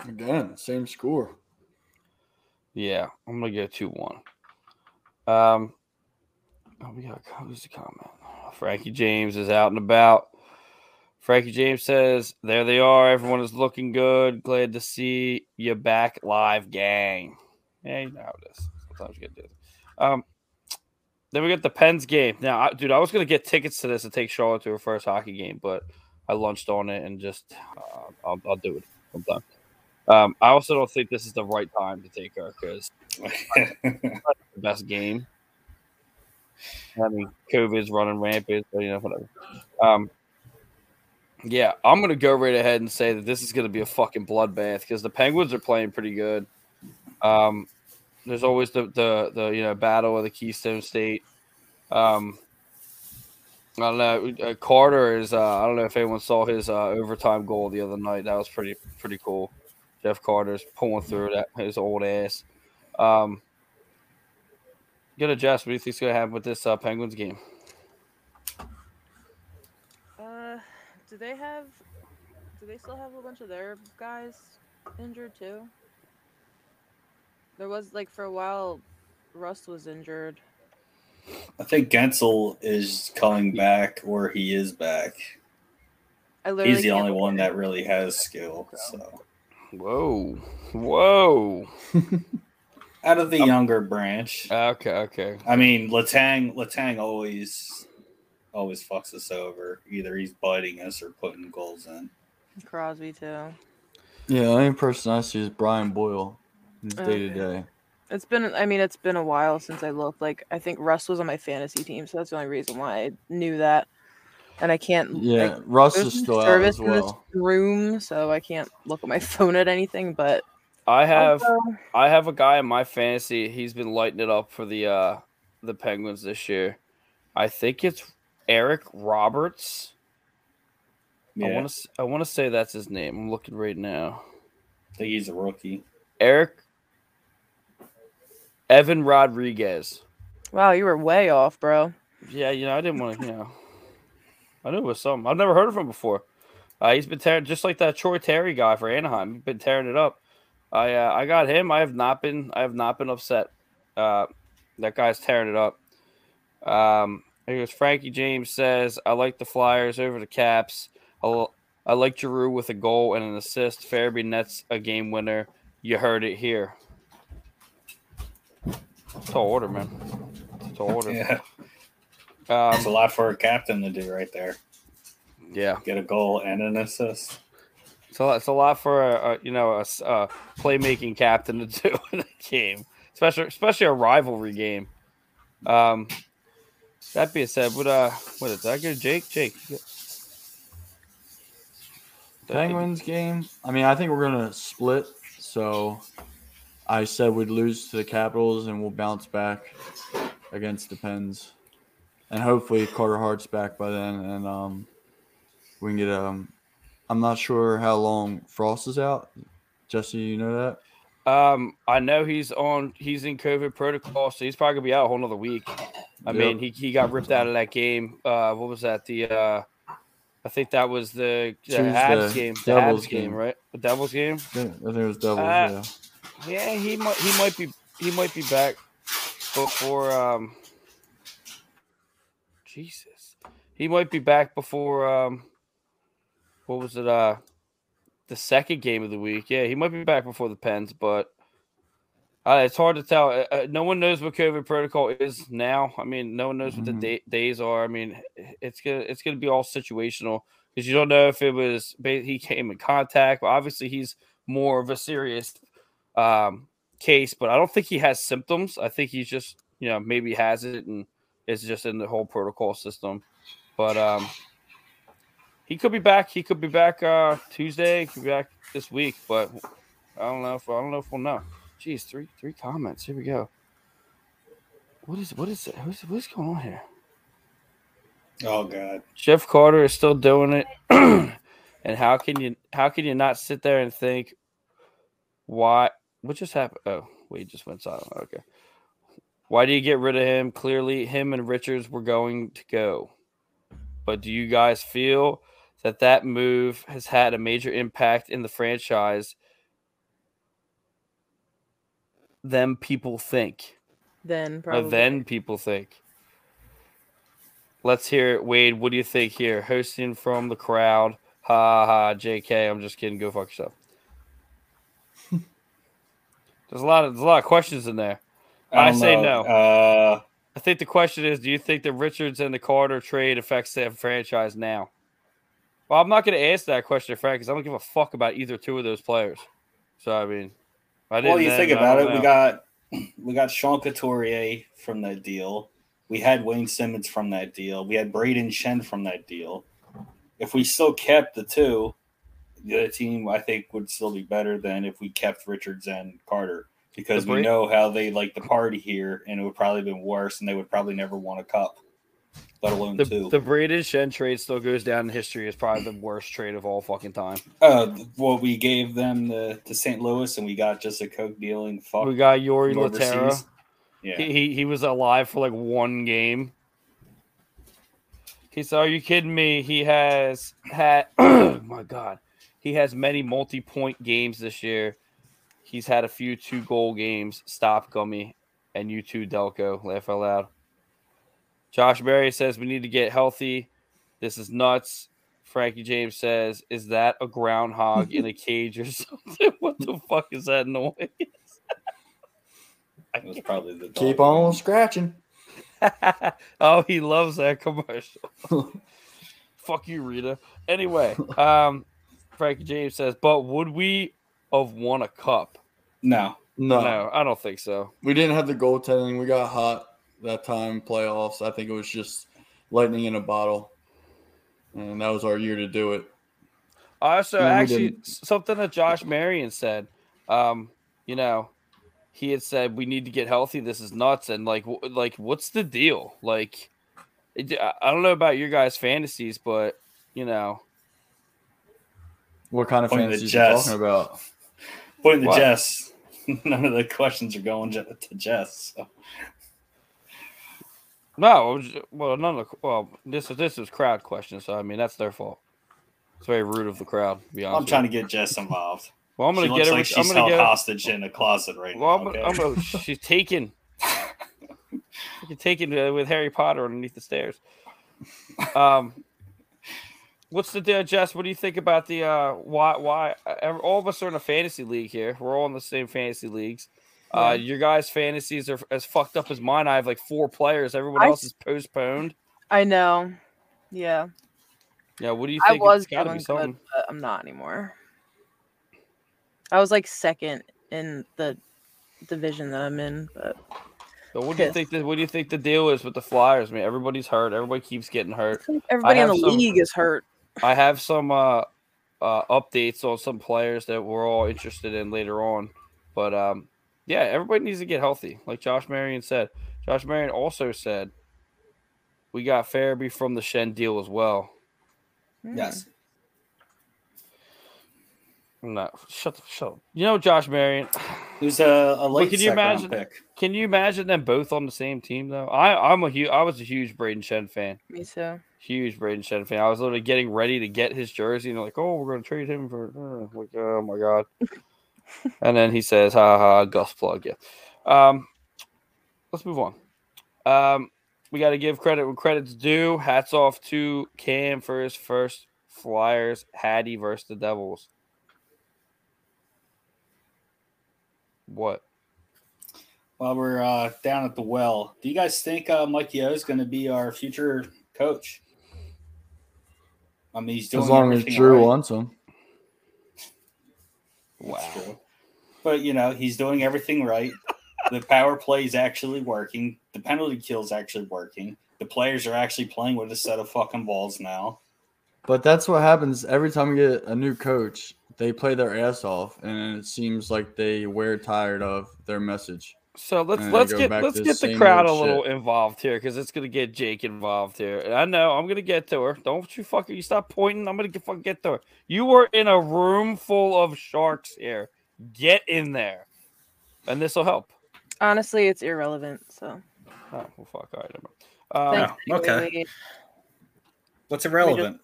Again, same score. Yeah, I'm gonna go two one. Um, oh, we got who's the comment? Frankie James is out and about. Frankie James says, "There they are. Everyone is looking good. Glad to see you back live, gang." Yeah, you know how it is. Sometimes you get this. Um, then we got the Pens game. Now, I, dude, I was gonna get tickets to this and take Charlotte to her first hockey game, but I lunched on it and just uh, I'll, I'll do it sometime. Um, I also don't think this is the right time to take her because the best game. I mean, COVID's running rampant, but you know, whatever. Um, yeah, I'm gonna go right ahead and say that this is gonna be a fucking bloodbath because the Penguins are playing pretty good. Um, there's always the the the you know battle of the Keystone State. Um, I don't know. Uh, Carter is. Uh, I don't know if anyone saw his uh, overtime goal the other night. That was pretty pretty cool. Jeff Carter's pulling through that his old ass. Um, Get a Jess. What do you think's gonna happen with this uh, Penguins game? Uh, do they have? Do they still have a bunch of their guys injured too? There was like for a while, Rust was injured. I think Guentzel is coming back, or he is back. I literally He's the only one that really has skill. So Whoa, whoa. out of the um, younger branch, Okay, okay. I mean, Letang Letang always always fucks us over. Either he's biting us or putting goals in. Crosby too. Yeah, the only person I see is Brian Boyle. Oh, day to day. It's been. I mean, it's been a while since I looked. Like I think Rust was on my fantasy team, so that's the only reason why I knew that. And I can't. Yeah, like, Rust is still out service as in this well. room, so I can't look at my phone at anything. But I have go- I have a guy in my fantasy. He's been lighting it up for the uh the Penguins this year. I think it's Eric Roberts. Yeah. I want to I want to say that's his name. I'm looking right now. I think he's a rookie. Eric Evan Rodrigues. wow, you were way off, bro. Yeah, you know, I didn't want to, you know. I knew it was something. I've never heard of him before. Uh, he's been tearing just like that Troy Terry guy for Anaheim. He's been tearing it up. I uh, I got him. I have not been I have not been upset. Uh, that guy's tearing it up. Um, goes Frankie James says, "I like the Flyers over the Caps. I like Giroux with a goal and an assist. Farabee nets a game winner. You heard it here. Tall order, man. Tall order. Yeah, Um, it's a lot for a captain to do right there. yeah. Get a goal and an assist. So it's a lot for a, a you know a playmaking captain to do in a game, especially especially a rivalry game. Um, that being said, what uh, what did I go, Jake? Jake, Penguins game. I mean, I think we're gonna split. So I said we'd lose to the Capitals and we'll bounce back against the Pens, and hopefully Carter Hart's back by then, and um, we can get um. I'm not sure how long Frost is out. Jesse, you know that? Um, I know he's on. He's in COVID protocol, so he's probably gonna be out a whole another week. I Yep. mean, he, he got ripped out of that game. Uh, what was that? The uh, I think that was the, the Tuesday. game. The Devils Habs game, game. right? The Devils game. Yeah, I think it was Devils. Uh, yeah. Yeah, he might. He might be. He might be back before. Um, Jesus, he might be back before. Um, what was it? Uh, the second game of the week. Yeah, he might be back before the Pens, but uh, it's hard to tell. Uh, Uh, no one knows what COVID protocol is now. I mean, no one knows what Mhm. the da- days are. I mean, it's gonna it's gonna be all situational because you don't know if it was he came in contact. But obviously, he's more of a serious um, case, but I don't think he has symptoms. I think he's just you know maybe has it and is just in the whole protocol system. But um, he could be back. He could be back uh, Tuesday. He could be back this week. But I don't know if I don't know if we'll know. Jeez, three three comments. Here we go. What is what is it? What's, what's going on here? Oh God. Jeff Carter is still doing it, and how can you how can you not sit there and think why what just happened? Oh, we just went silent. Okay, why do you get rid of him? Clearly, him and Richards were going to go, but do you guys feel that that move has had a major impact in the franchise? Them people think. Then Or probably. then people think. Let's hear it, Wade. What do you think here? Hosting from the crowd. Ha ha, JK. I'm just kidding. Go fuck yourself. there's a lot of there's a lot of questions in there. I don't say know. no. Uh, I think the question is, do you think the Richards and the Carter trade affects the franchise now? Well, I'm not going to ask that question, Frank, because I don't give a fuck about either two of those players. So I mean, I didn't. well, you then, think about it. don't We got we got Sean Couturier from that deal. We had Wayne Simmonds from that deal. We had Brayden Schenn from that deal. If we still kept the two, the other team I think would still be better than if we kept Richards and Carter because we know how they like the party here, and it would probably have been worse, and they would probably never won a cup, let alone the, two. the Brayden Schenn trade still goes down in history as probably the worst trade of all fucking time. Uh, well, we gave them the to St. Louis, and we got just a coke dealing. Fuck We got Jori from Lehtera. Yeah, He, he he was alive for like one game. He said, "Are you kidding me? He has had oh my god, he has many multi-point games this year. He's had a few two-goal games. Stop, Gummy, and you too, Delco. Laugh out loud." Josh Berry says we need to get healthy. This is nuts. Frankie James says, "Is that a groundhog in a cage or something? what the fuck is that noise?" it was probably the Keep on scratching. oh, he loves that commercial. Fuck you, Rita. Anyway, um, Frankie James says, but would we have won a cup? No, No, No, I don't think so. we didn't have the goaltending. We got hot that time playoffs. I think it was just lightning in a bottle, and that was our year to do it. Also, No, actually, didn't. something that Josh Marion said, um, you know, he had said we need to get healthy. This is nuts, and like, w- like, what's the deal? Like, it, I I don't know about your guys' fantasies, but you know, What kind of Point to fantasies you Jess. talking about? Point to? Jess. None of the questions are going to to Jess. So. No, well, none of the, well, this is this is crowd question, so I mean that's their fault. It's very rude of the crowd. To be honest, I'm trying to get Jess involved. Well, I'm gonna looks get her. like she's I'm gonna held get. Her, hostage in a closet right well, I'm, now. okay? I'm gonna, she's taken. Taken uh, with Harry Potter underneath the stairs. Um, what's the deal, Jess? What do you think about the uh why why uh, all of us are in a fantasy league here? We're all in the same fantasy leagues. Yeah. Uh, your guys' fantasies are as fucked up as mine. I have like four players. Everyone I else is postponed. I know. Yeah, Yeah, what do you think? I was doing be good, but I'm not anymore. I was like second in the division that I'm in, but So what do you think? The, what do you think the deal is with the Flyers? Man, everybody's hurt. Everybody keeps getting hurt. everybody in the some- league is hurt. I have some uh, uh, updates on some players that we're all interested in later on, but um, yeah, everybody needs to get healthy. Like Josh Marion said. Josh Marion also said we got Farabee from the Schenn deal as well. Hmm. yes. No, shut the shut. Up. You know Josh Marion. Who's a, a late can you second imagine- pick? Can you imagine them both on the same team though? I I'm a huge I was a huge Brayden Schenn fan. Me too. Huge Brayden Schenn fan. I was literally getting ready to get his jersey and they're like, oh, we're gonna trade him for uh, like oh my god. and then he says, ha ha, Gus plug yeah. Um, let's move on. Um, we got to give credit when credit's due. Hats off to Cam for his first Flyers Hattie versus the Devils. What? While we're uh, down at the well, do you guys think uh, Mike Yeo is going to be our future coach? I mean, he's doing As long as Drew right. wants him. Wow. true. But you know, he's doing everything right. the power play is actually working. The penalty kill is actually working. The players are actually playing with a set of fucking balls now. But that's what happens every time we get a new coach. They play their ass off, and it seems like they wear tired of their message. So let's let's get let's get the crowd a little shit. involved here because it's gonna get Jake involved here. And I know I'm gonna get to her. Don't you fucking you stop pointing. I'm gonna get fucking get to her. You were in a room full of sharks here. Get in there, and this will help. Honestly, it's irrelevant. So. Oh well, fuck. All right. Um, Thank okay. Wait, What's irrelevant?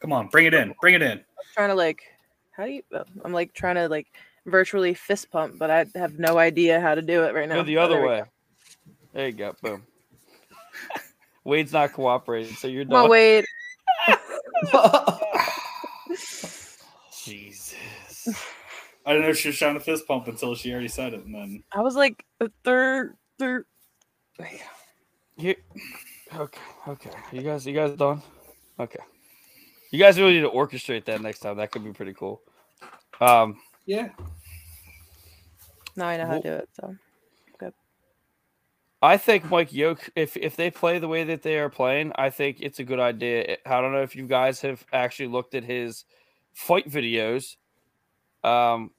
Come on, bring it in. Bring it in. I'm trying to like, how do you? oh, I'm like trying to like virtually fist pump, but I have no idea how to do it right now. go the Oh, other there way. There you go. Boom. Wade's not cooperating, so you're go. Come on, done. wait. Jesus. I didn't know she was trying to fist pump until she already said it, and then I was like the third, third. Wait. You, okay, okay. You guys, you guys done? Okay. You guys really need to orchestrate that next time. That could be pretty cool. Um, yeah, Now I know how Well- to do it. So good. I think Mike Yeo, if if they play the way that they are playing, I think it's a good idea. I don't know if you guys have actually looked at his fight videos, um,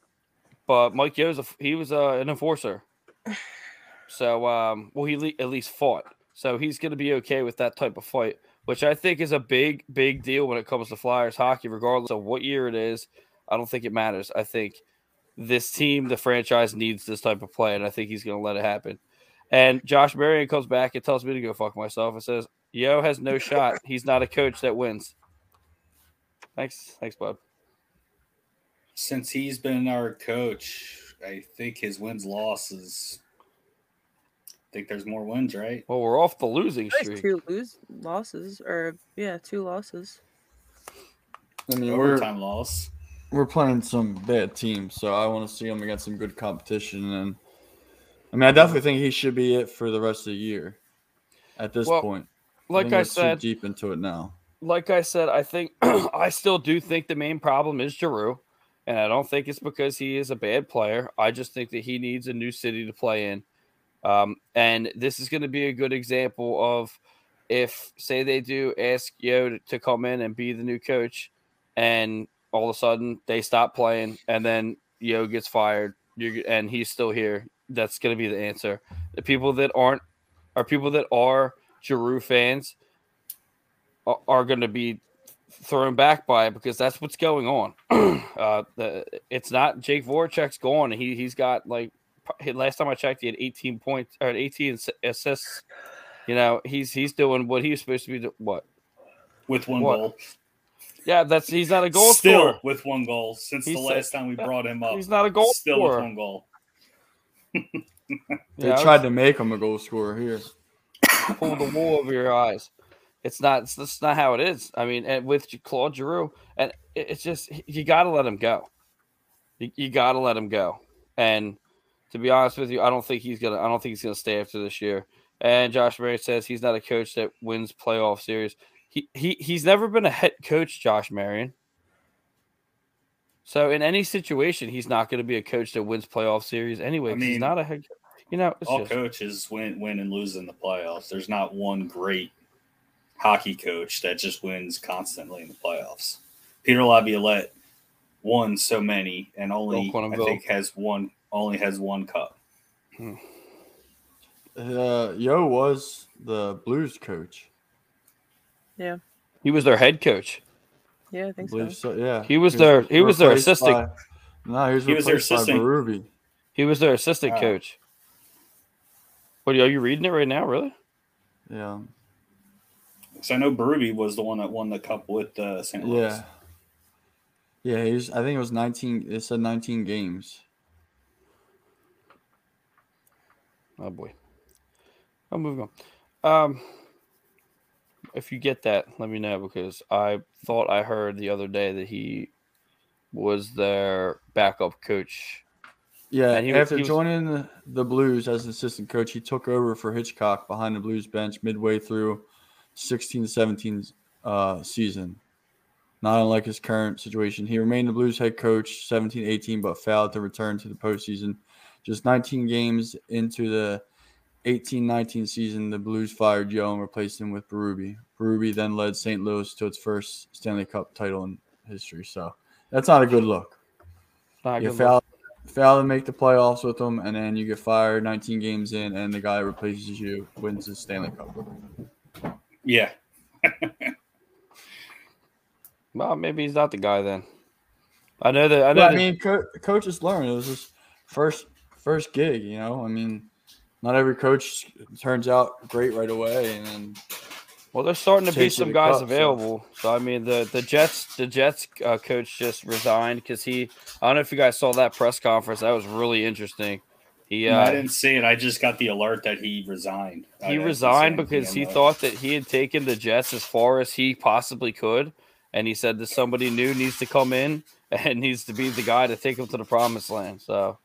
but Mike Yeo, he was uh, an enforcer, so um, well he le- at least fought, so he's going to be okay with that type of fight, which I think is a big big deal when it comes to Flyers hockey, regardless of what year it is. I don't think it matters. I think this team, the franchise, needs this type of play, and I think he's going to let it happen. And Josh Marion comes back and tells me to go fuck myself and says, Yeo has no shot. He's not a coach that wins. Thanks. Thanks, bud. since he's been our coach, I think his wins losses. I think there's more wins, right? Well, we're off the losing streak. two lose losses, or yeah, two losses. I mean, we're Overtime loss. we're playing some bad teams, so I want to see him against some good competition. And I mean, I definitely think he should be it for the rest of the year. At this Well, point, Like think I we're too said, deep into it now. like I said, I think I still do think the main problem is Giroux, and I don't think it's because he is a bad player. I just think that he needs a new city to play in, um, and this is going to be a good example of if, say, they do ask Yeo to, come in and be the new coach, and all of a sudden they stop playing, and then Yeo gets fired, and he's still here. That's going to be the answer. The people that aren't are people that are Giroux fans are- are going to be thrown back by it because that's what's going on. uh, the, it's not Jake Voracek's gone. He he's got like last time I checked, he had 18 points or 18 ass- assists. You know, he's he's doing what he's supposed to be. Do- what? with one What? goal. Yeah, that's he's not a goal Still scorer. with one goal since He the said- last time we brought him up. He's not a goal Still with one goal. They Yeah, tried to make him a goal scorer here. pull the wool over your eyes. It's not. It's, that's not how it is. I mean, and with Claude Giroux, and it- it's just you got to let him go. You, you got to let him go. And to be honest with you, I don't think he's gonna. I don't think he's gonna stay after this year. And Josh Marion says he's not a coach that wins playoff series. He he he's never been a head coach, Josh Marion. So in any situation, he's not going to be a coach that wins playoff series anyway. I 'cause he's not a head. You know, it's All just- coaches win, win and lose in the playoffs. There's not one great hockey coach that just wins constantly in the playoffs. Peter Laviolette won so many, and only I think has one only has one cup. Uh, Yeo was the Blues coach. Yeah. He was their head coach. Yeah, I I think so. believe so. Yeah, He was their- he was their assistant. by- no, he was He was their assistant. Berube. He was their assistant Wow. coach. What are you reading it right now? Really? Yeah, So I know Berube was the one that won the cup with uh, St. Louis. yeah, yeah. He's. I think it was nineteen. It said nineteen games. Oh boy. I'm moving on. Um, if you get that, let me know because I thought I heard the other day that he was their backup coach. Yeah, And he after he was- joining the, Blues as an assistant coach, he took over for Hitchcock behind the Blues bench midway through 16 17 uh, season. Not unlike his current situation, he remained the Blues head coach 17 18, but failed to return to the postseason. Just 19 games into the 18 19 season, the Blues fired Joe and replaced him with Berube. Berube then led St. Louis to its first Stanley Cup title in history. So that's not a good look. Not You good fail, fail to make the playoffs with them, and then you get fired 19 games in, and the guy who replaces you wins the Stanley Cup. Yeah. Well, maybe he's not the guy then. I know that. I know. But, I mean, co- coaches learn. It was his first first gig. You know, I mean, not every coach turns out great right away, and then Well, there's starting to be some the guys cup, available. So I mean, the the Jets the Jets uh, coach just resigned because he. I don't know if you guys saw that press conference. That was really interesting. He No, I uh, didn't see it. I just got the alert that he resigned. I he didn't resigned because he thought that he had taken the Jets as far as he possibly could, and he said that somebody new needs to come in and needs to be the guy to take them to the promised land. So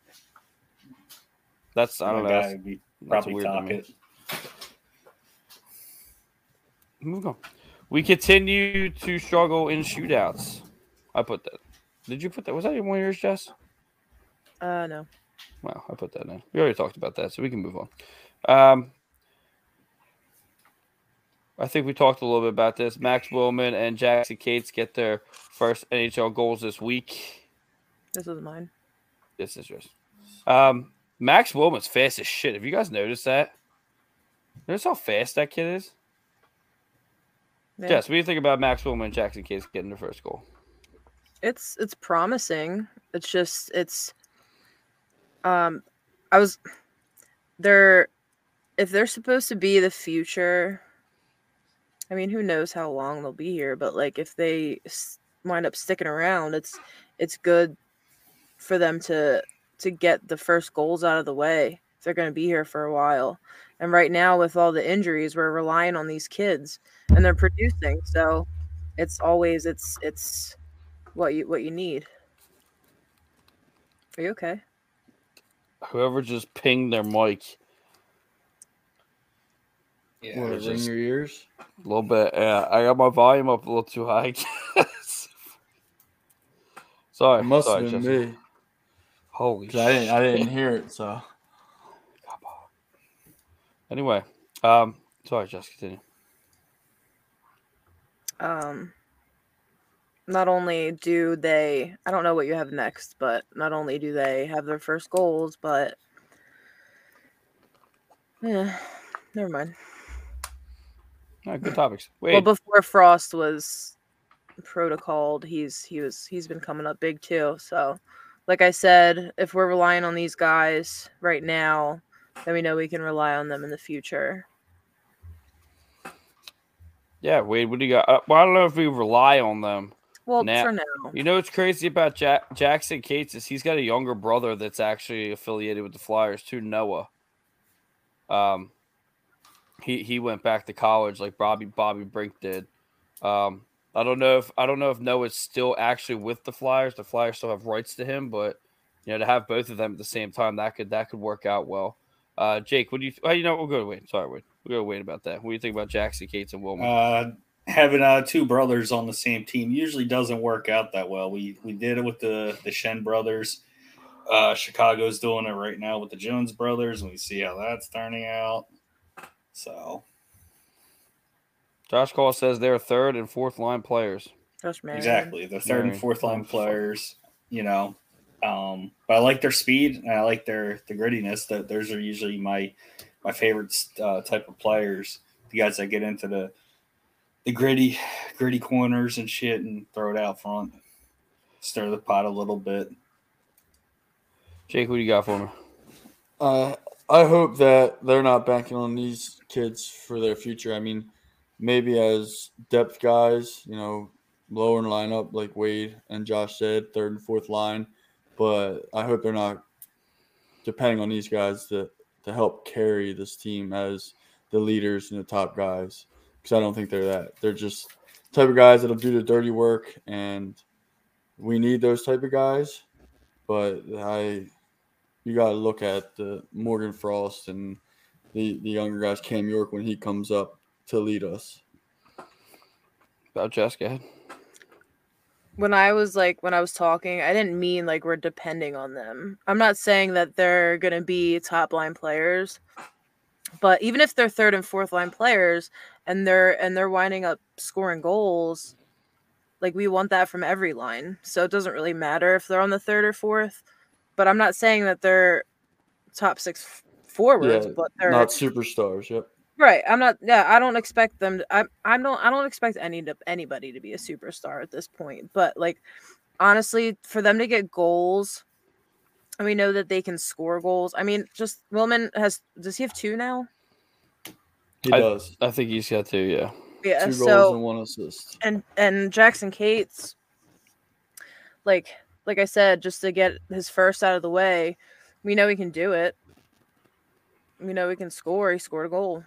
that's I don't that know. guy That's, would be that's probably weird to me. Tocchet. Move on. We continue to struggle in shootouts. I put that. Did you put that? Was that in one of yours, Jess? Uh, no. Wow, I put that in. We already talked about that, so we can move on. Um, I think we talked a little bit about this. Max Willman and Jackson Cates get their first NHL goals this week. This was mine. This is yours. Um, Max Willman's fast as shit. Have you guys noticed that? Notice how fast that kid is? Yeah. Jess, what do you think about Max Willman and Jackson Cates getting their first goal? it's it's promising it's just it's um i was they're if they're supposed to be the future i mean who knows how long they'll be here but like if they wind up sticking around it's it's good for them to to get the first goals out of the way if they're going to be here for a while and right now with all the injuries we're relying on these kids and they're producing so it's always it's it's what you what you need. Are you okay? Whoever just pinged their mic Yeah, what, it's ring your ears. a little bit. Yeah, I got my volume up a little too high. Sorry, It must sorry, have been Jesse. me Holy 'cause I didn't. I didn't hear it. So Anyway, um, sorry, just continue. Um not only do they I don't know what you have next, but not only do they have their first goals, but yeah, never mind. All right, good topics. Wait, Well, before Frost was protocoled, he's he was he's been coming up big too. So, like I said, if we're relying on these guys right now, then we know we can rely on them in the future. yeah, Wade, what do you got? Uh, well, I don't know if we rely on them. Well, Now- for now. You know what's crazy about Jack- Jackson Cates is he's got a younger brother that's actually affiliated with the Flyers too, Noah. Um, he he went back to college like Bobby Bobby Brink did. Um, I don't know if I don't know if Noah's still actually with the Flyers. The Flyers still have rights to him, but you know to have both of them at the same time that could that could work out well. Uh, Jake, what do you? Oh, you know, we'll go to Wade. Sorry, Wade. We'll go to Wade about that. What do you think about Jackson Cates and Wilmot? Uh, having uh, two brothers on the same team usually doesn't work out that well. We we did it with the the Schenn brothers. Uh, Chicago's doing it right now with the Jones brothers, and we see how that's turning out. So Josh Call says they're third and fourth line players. Josh Marion. exactly, the third Marion. and fourth line players. You know, um, but I like their speed and I like their the grittiness. That those are usually my my favorite uh, type of players. The guys that get into the the gritty gritty corners and shit and throw it out front. Stir the pot a little bit. Jake, what do you got for me? Uh, I hope that they're not banking on these kids for their future. I mean, maybe as depth guys, you know, lower in lineup like Wade and Josh said, third and fourth line. But I hope they're not depending on these guys to to help carry this team as the leaders and the top guys. Because I don't think they're that. They're just type of guys that'll do the dirty work, and we need those type of guys. But I, you got to look at the Morgan Frost and the the younger guys, Cam York, when he comes up to lead us. About Jess, go ahead. when I was like when I was talking, I didn't mean like we're depending on them. I'm not saying that they're going to be top line players. But even if they're third and fourth line players and they're and they're winding up scoring goals, like we want that from every line. So it doesn't really matter if they're on the third or fourth. But I'm not saying that they're top 6 f- forwards, Yeah, but they're Not superstars. Yep. Right. I'm not. Yeah. I don't expect them. To, I. I don't. I don't expect any to anybody to be a superstar at this point. But like, honestly, for them to get goals, and we know that they can score goals. I mean, just Willman has. Does he have two now? He I- does. I think he's got two, yeah. Yeah. Two goals so and one assist. and and Jackson Cates, like like I said, just to get his first out of the way, we know he can do it. We know he can score. He scored a goal.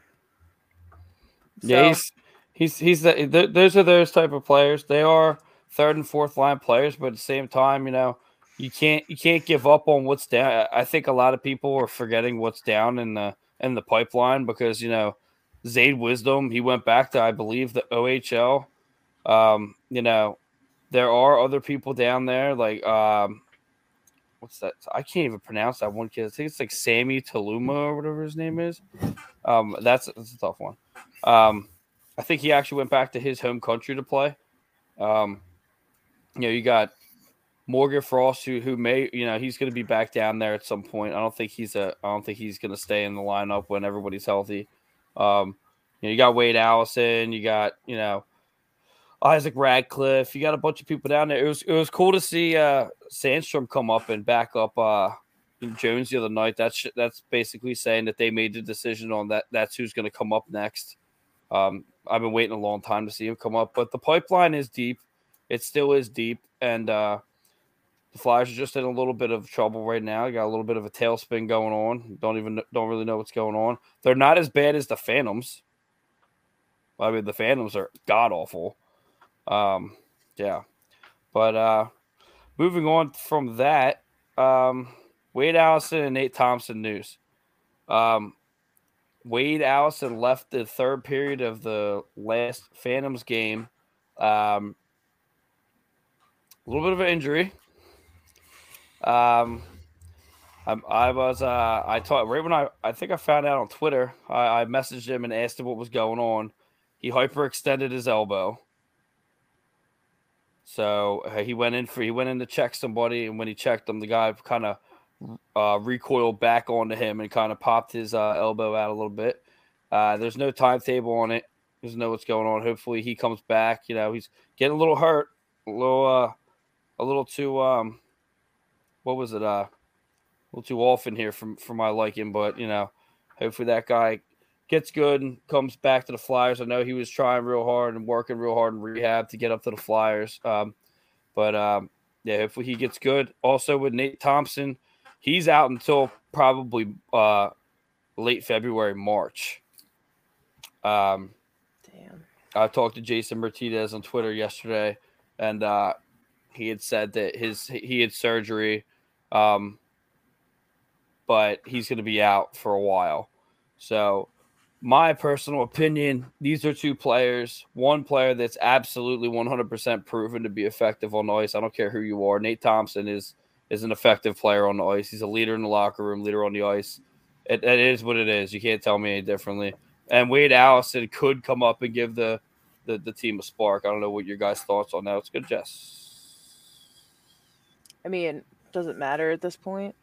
Yeah, he's he's he's the, th- those are those type of players. They are third and fourth line players, but at the same time, you know, you can't you can't give up on what's down. I- I think a lot of people are forgetting what's down in the in the pipeline because you know, Zayd Wisdom, he went back to I believe the OHL. Um, you know, there are other people down there like um what's that? I can't even pronounce that one kid. I think it's like Sammy Taluma or whatever his name is. Um, that's, that's a tough one. Um, I think he actually went back to his home country to play. Um, you know, you got Morgan Frost, who who may, you know, he's going to be back down there at some point. I don't think he's a, I don't think he's going to stay in the lineup when everybody's healthy. Um, you know, you got Wade Allison, you got, you know, Isaac Ratcliffe, you got a bunch of people down there. It was it was cool to see uh Sandstrom come up and back up uh Jones the other night. That's that's basically saying that they made the decision on that. That's who's going to come up next. Um, I've been waiting a long time to see him come up, but the pipeline is deep. It still is deep, and uh, the Flyers are just in a little bit of trouble right now. Got a little bit of a tailspin going on. Don't even don't really know what's going on. They're not as bad as the Phantoms. I mean, the Phantoms are god awful. Um, yeah, but uh, moving on from that, um, Wade Allison and Nate Thompson news. Um, Wade Allison left the third period of the last Phantoms game. Um, a little bit of an injury. Um, I, I was uh, I taught right when I I think I found out on Twitter. I, I messaged him and asked him what was going on. He hyperextended his elbow. So uh, he went in for he went in to check somebody, and when he checked them, the guy kind of uh, recoiled back onto him and kind of popped his uh, elbow out a little bit. Uh, there's no timetable on it. Doesn't know what's going on. Hopefully he comes back. You know he's getting a little hurt, a little uh, a little too um, what was it uh, a little too often here from for my liking. But you know, hopefully that guy gets good and comes back to the Flyers. I know he was trying real hard and working real hard in rehab to get up to the Flyers. Um, but um, yeah, hopefully he gets good. Also with Nate Thompson, he's out until probably uh, late February, March. Um, Damn. I talked to Jason Martinez on Twitter yesterday, and uh, he had said that his he had surgery, um, but he's going to be out for a while. So, my personal opinion: these are two players. One player that's absolutely 100% proven to be effective on ice. I don't care who you are. Nate Thompson is is an effective player on the ice. He's a leader in the locker room, leader on the ice. It, it is what it is. You can't tell me any differently. And Wade Allison could come up and give the, the the team a spark. I don't know what your guys' thoughts on that. It's good, Jess. I mean, does it matter at this point?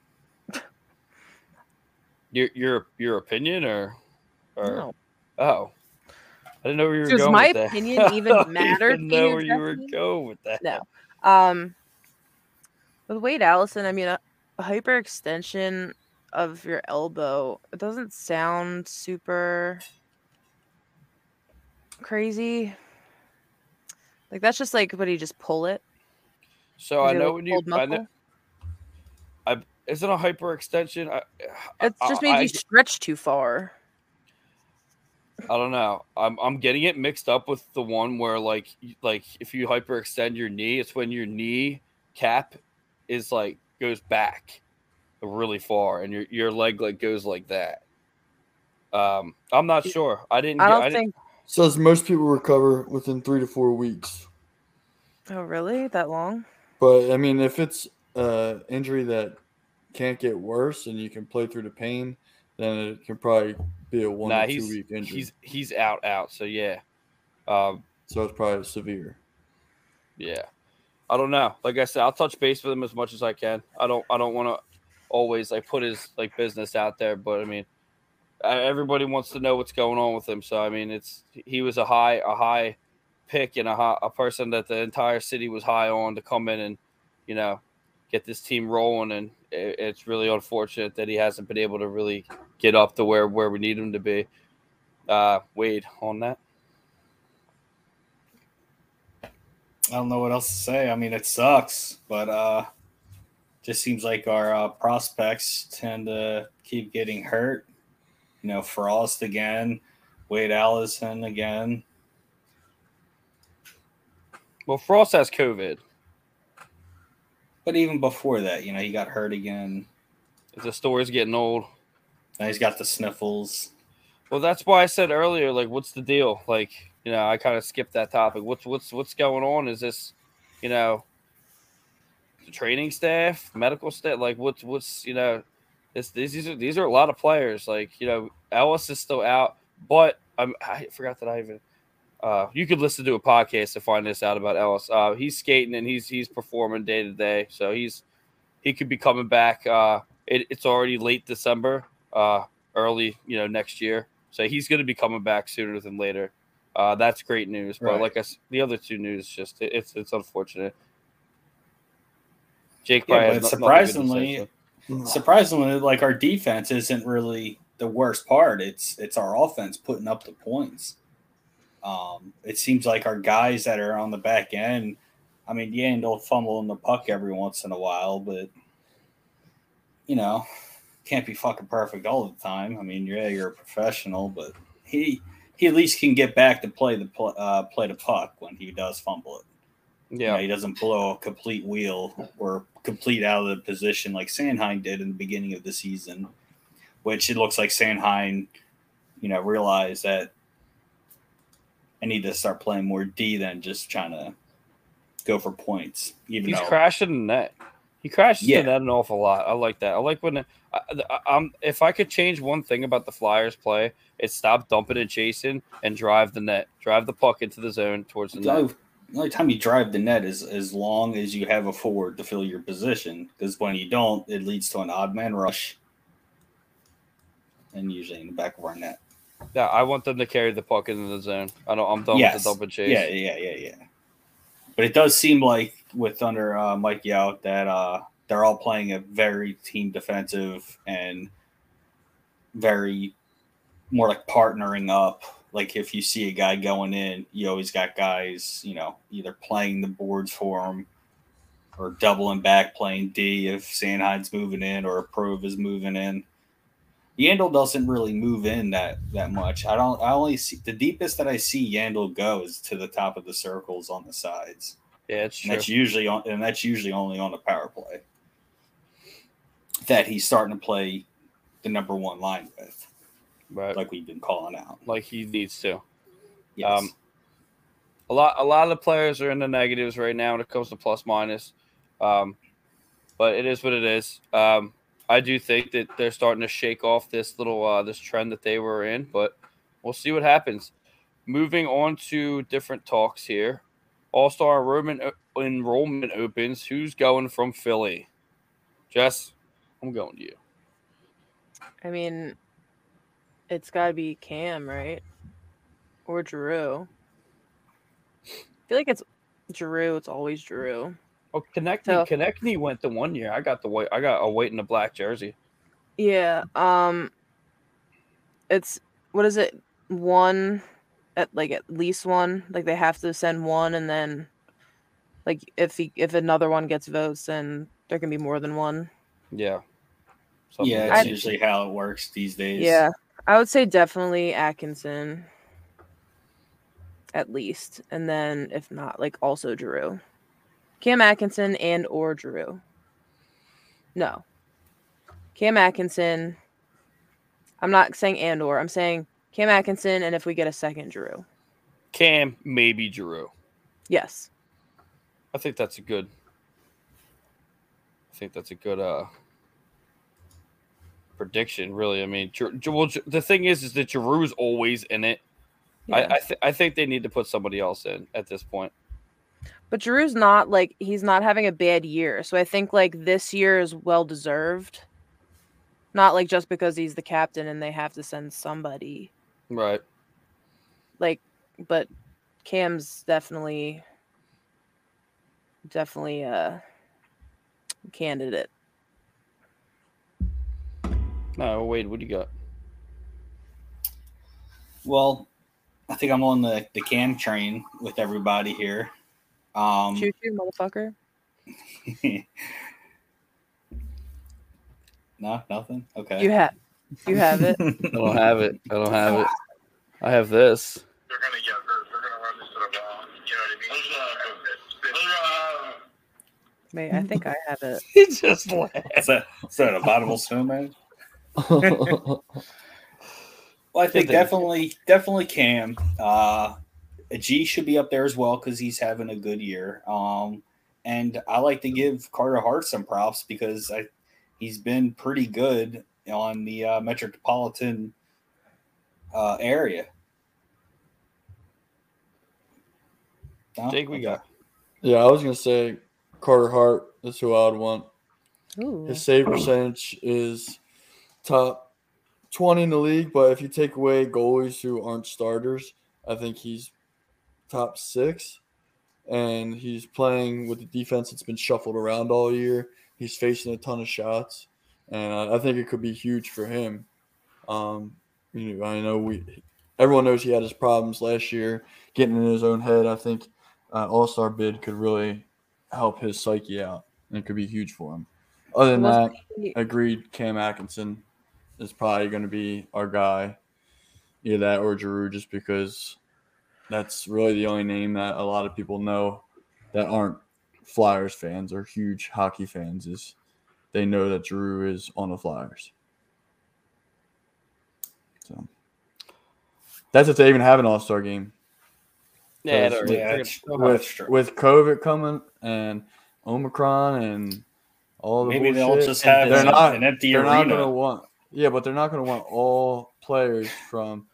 Your your your opinion or or No. oh I didn't know where you were Does going my with that. Does my opinion even matter even know where you were going with that. No. Um, with Wade Allison, I mean, a, a hyperextension of your elbow, it doesn't sound super crazy. Like that's just like, what do you just pull it? So Is I know like when you, I know, muscle? isn't a hyperextension. I, It's just made you stretch too far. I don't know. I'm I'm getting it mixed up with the one where like like if you hyperextend your knee, it's when your knee cap is like goes back really far and your your leg like goes like that. Um, I'm not sure. I didn't. I get, don't I didn't, think. Says most people recover within three to four weeks. Oh, really? That long? But I mean, if it's uh injury that can't get worse and you can play through the pain, then it can probably be a one Nah, or two he's week injury. he's he's out out. So yeah, um, so it's probably severe. yeah. I don't know. Like I said, I'll touch base with him as much as I can. I don't I don't want to always like put his like business out there, but I mean, everybody wants to know what's going on with him. So I mean, it's he was a high a high pick and a high, a person that the entire city was high on to come in and you know get this team rolling. And it, it's really unfortunate that he hasn't been able to really get up to where where we need him to be. Uh, Wade on that. I don't know what else to say. I mean, it sucks, but uh, just seems like our uh, prospects tend to keep getting hurt. You know, Frost again, Wade Allison again. Well, Frost has COVID. But even before that, you know, he got hurt again. The story's getting old. Now he's got the sniffles. Well, that's why I said earlier, like, what's the deal? Like, you know, I kind of skipped that topic. What's what's what's going on? Is this, you know, the training staff, medical staff? Like, what's what's you know, this these these are these are a lot of players. Like, you know, Ellis is still out, but I'm, I forgot that I even. Uh, you could listen to a podcast to find this out about Ellis. Uh, he's skating and he's he's performing day to day, so he's he could be coming back. Uh, it, it's already late December, uh, early you know next year, so he's going to be coming back sooner than later. Uh, that's great news. But Right. like I the other two news, just it, it's it's unfortunate. Jake, Yeah, but has no- nothing good to say, surprisingly, so. surprisingly, like our defense isn't really the worst part. It's it's our offense putting up the points. Um, it seems like our guys that are on the back end. I mean, yeah, and they'll fumble in the puck every once in a while, but you know, can't be fucking perfect all the time. I mean, yeah, you're a professional, but he he at least can get back to play the pl- uh, play the puck when he does fumble it. You know, yeah, he doesn't blow a complete wheel or complete out of the position like Sanheim did in the beginning of the season, which it looks like Sanheim, you know, realized that I need to start playing more D than just trying to go for points. Even he's though, crashing the net. He crashes Yeah. the net an awful lot. I like that. I like when I, I, I'm. If I could change one thing about the Flyers play, it's stop dumping and chasing and drive the net, drive the puck into the zone towards the net. the only time you drive the net is as long as you have a forward to fill your position. Because when you don't, it leads to an odd man rush, and usually in the back of our net. Yeah, I want them to carry the puck into the zone. I don't. I'm done Yes. with the dump and chase. Yeah, yeah, yeah, yeah. But it does seem like with under uh, Mike Yeo that uh, they're all playing a very team defensive and very more like partnering up. Like if you see a guy going in, you always got guys, you know, either playing the boards for him or doubling back playing D if Sanheim's moving in or Prove is moving in. Yandle doesn't really move in that that much. I don't. I only see the deepest that I see Yandle go is to the top of the circles on the sides, yeah, it's that's usually on. And that's usually only on the power play that he's starting to play the number one line with, Right, like, like we've been calling out. Like he needs to. Yes. Um, a lot, a lot of the players are in the negatives right now when it comes to plus minus. Um, but it is what it is. Um, I do think that they're starting to shake off this little uh, this trend that they were in, but we'll see what happens. Moving on to different talks here. All Star enrollment enrollment opens. Who's going from Philly? Jess, I'm going to you. I mean, it's got to be Cam, right? or Giroux. I feel like it's Giroux. It's always Giroux. Oh, Konecny, So- Konecny went the one year. I got the white. I got a white and a black jersey. Yeah. Um. It's what is it? One at like at least one. Like they have to send one, and then like if he if another one gets votes, then there can be more than one. Yeah. Something yeah, like it's I- usually how it works these days. Yeah, I would say definitely Atkinson. At least, and then if not, like also Giroux, Cam Atkinson and or Giroux. No, Cam Atkinson. I'm not saying and or. I'm saying Cam Atkinson, and if we get a second Giroux, Cam, maybe Giroux. yes. I think that's a good. I think that's a good uh prediction. Really, I mean, Giroux, well, the thing is, is that Giroux's always in it. Yeah. I I, th- I think they need to put somebody else in at this point. But Giroux's not like he's not having a bad year. So I think like this year is well deserved. Not like just because he's the captain and they have to send somebody. Right. Like but Cam's definitely definitely a candidate. No, Wade, what do you got? Well, I think I'm on the, the can train with everybody here. Um, Choo choo, motherfucker. no, nothing. Okay. You have you have it. I don't have it. I don't have it. I have this. they're gonna get hurt. They're gonna run this to the ball. You know what I mean? Wait, I think I have it. He just laughed. Is that, is that a bottomless spoon, man? Well, I think definitely, definitely Cam. Uh, G should be up there as well because he's having a good year. Um, and I like to give Carter Hart some props because I, he's been pretty good on the uh, metropolitan uh, area. No? Jake, we Okay. got. yeah, I was gonna say Carter Hart is who I would want. Ooh. His save percentage is top 20 in the league, but if you take away goalies who aren't starters, I think he's top six. And he's playing with the defense that's been shuffled around all year. He's facing a ton of shots, and I, I think it could be huge for him. Um, you know, I know we everyone knows he had his problems last year, getting in his own head. I think uh, All Star bid could really help his psyche out, and it could be huge for him. Other than that, agreed. Cam Atkinson is probably going to be our guy, either that or Giroux, just because that's really the only name that a lot of people know that aren't Flyers fans or huge hockey fans. Is they know that Giroux is on the Flyers. So that's if they even have an All Star game Yeah, Because they're- Yeah, it's- with with COVID coming and Omicron and all the Maybe they'll bullshit. just have they're an, not an empty they're not arena. gonna want yeah, but they're not gonna want all players from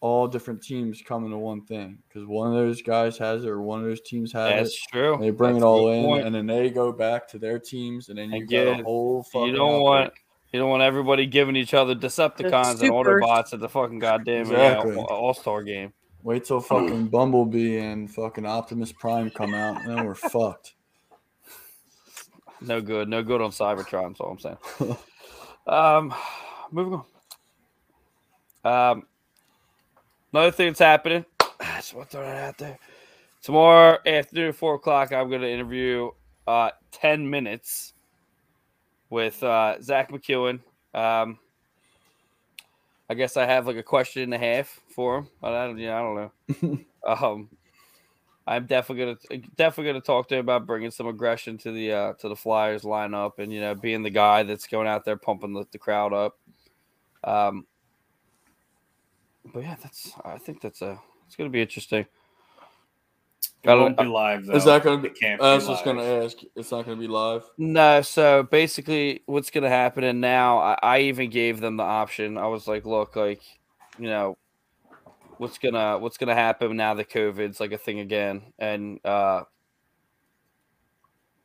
all different teams coming to one thing because one of those guys has it or one of those teams has it. That's it. true. They bring That's it all in, point. and then they go back to their teams, and then you get a whole. Fucking You don't want you don't want everybody giving each other Decepticons and super- Autobots at the fucking goddamn Exactly. All Star game. Wait till fucking Bumblebee and fucking Optimus Prime come out, and then we're fucked. No good. No good on Cybertron. That's all I'm saying. um, moving on. Um, another thing that's happening. I just want to throw that out there. Tomorrow afternoon, four o'clock, I'm going to interview uh, ten minutes with uh, Zack MacEwen. Um, I guess I have like a question and a half for him. But I don't, yeah, I don't know. um, I'm definitely gonna definitely gonna talk to him about bringing some aggression to the uh, to the Flyers lineup and you know being the guy that's going out there pumping the, the crowd up. Um, but yeah, that's I think that's a it's gonna be interesting. It won't be live though. Is that gonna be? It can't I be was just live. gonna ask. It's not gonna be live. No, so basically, what's going to happen, and now I, I even gave them the option. I was like, look, like, you know, what's gonna what's gonna happen now that COVID's like a thing again, and uh,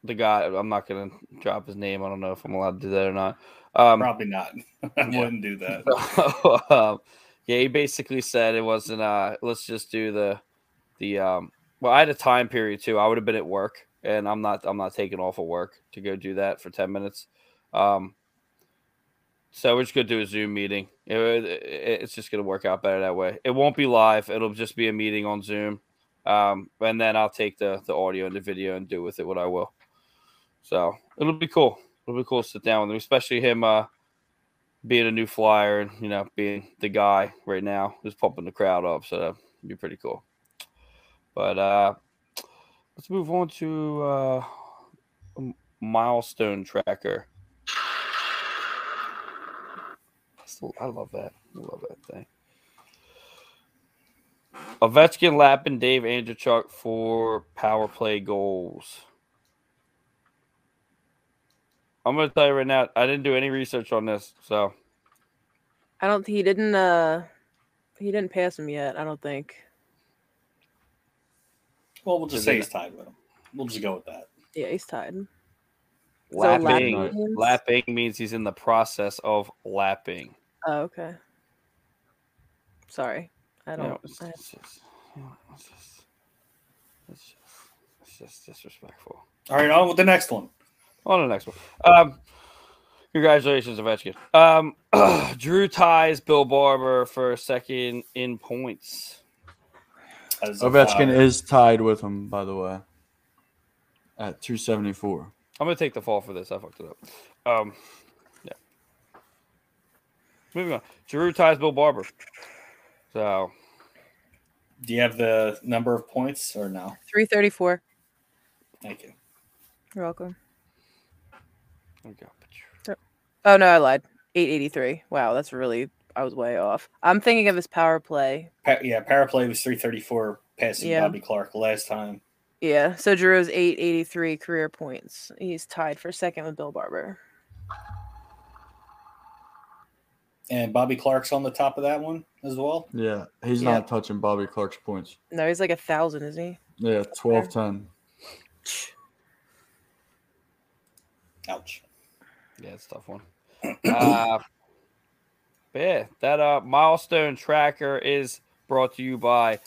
the guy, I'm not gonna drop his name. I don't know if I'm allowed to do that or not. Um, Probably not. I Yeah. wouldn't do that. um, Yeah, he basically said it wasn't. Uh, let's just do the the. Um, well, I had a time period too. I would have been at work, and I'm not. I'm not taking off of work to go do that for ten minutes. Um, so we're just gonna do a Zoom meeting. It, it- it's just gonna work out better that way. It won't be live. It'll just be a meeting on Zoom, um, and then I'll take the the audio and the video and do with it what I will. So it'll be cool. It'll be cool to sit down with him, especially him uh, being a new flyer and you know being the guy right now who's pumping the crowd up. So that'd be pretty cool. But uh, let's move on to uh, milestone tracker. I love that. I love that thing. Ovechkin, Lappin, Dave Andreychuk for power play goals. I'm gonna tell you right now, I didn't do any research on this, so I don't. He didn't. Uh, he didn't pass him yet. I don't think. Well, we'll just say he's tied with him. We'll just go with that. Yeah, he's tied. So lapping lapping means- he's in the process of lapping. Oh, okay. Sorry, I don't. know, it's, I- it's just, you know, it's just, it's just, it's just disrespectful. All right, on with the next one. On to the next one. Um, congratulations, Ovechkin. Um, Giroux ties Bill Barber for second in points. As Ovechkin is tied with him, by the way, at 274. I'm gonna take the fall for this. I fucked it up. Um, yeah. Moving on. Giroux ties Bill Barber. So Do you have the number of points or no? Three thirty-four. Thank you. You're welcome. There we go. Oh no, I lied. Eight eighty-three. Wow, that's really. I was way off. I'm thinking of his power play. Pa- yeah, power play was 334, passing Yeah. Bobby Clarke last time. Yeah, so Giroux's eight eighty-three career points. He's tied for second with Bill Barber. And Bobby Clarke's on the top of that one as well. Yeah, he's Yeah. not touching Bobby Clarke's points. No, he's like a thousand, isn't he? Yeah, twelve ten. Ouch. Yeah, it's a tough one. uh, but yeah, that uh, milestone tracker is brought to you by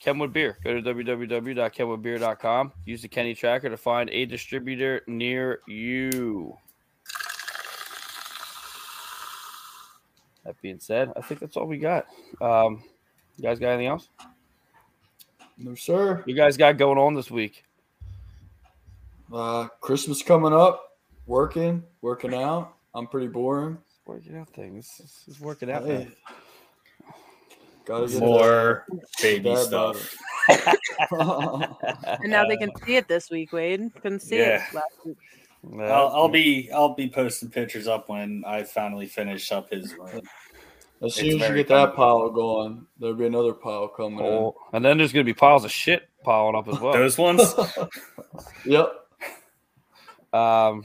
Kenwood Beer. Go to www.kenwoodbeer.com. Use the Kenny tracker to find a distributor near you. That being said, I think that's all we got. Um, you guys got anything else? No, sir. You guys got going on this week? Uh, Christmas coming up. Working, working out. I'm pretty boring. Working out things. It's, it's working out. Hey, gotta get More baby Dad stuff. And now they can see it this week, Wade. Couldn't see Yeah. it last week. I'll, I'll be I'll be posting pictures up when I finally finish up his room. As soon It's as you very get that pile going, there'll be another pile coming Oh, and then there's gonna be piles of shit piling up as well. Those ones, in. Yep. Um,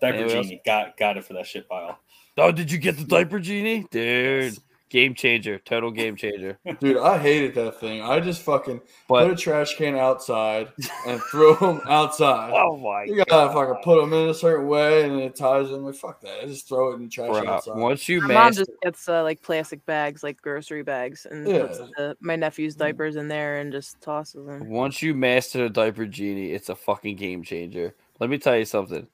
diaper Anyone else? genie got got it for that shit pile. oh, did you get the diaper genie, dude? Game changer, total game changer. Dude, I hated that thing. I just fucking But put a trash can outside and throw them outside. oh my You gotta fucking put them in a certain way and it ties them. Like, fuck that. I just throw it in the trash Bruh, outside. once you My mom just gets uh, like plastic bags, like grocery bags, and Yeah. puts the, my nephew's diapers in there and just tosses them. once you master the diaper genie, it's a fucking game changer. Let me tell you something.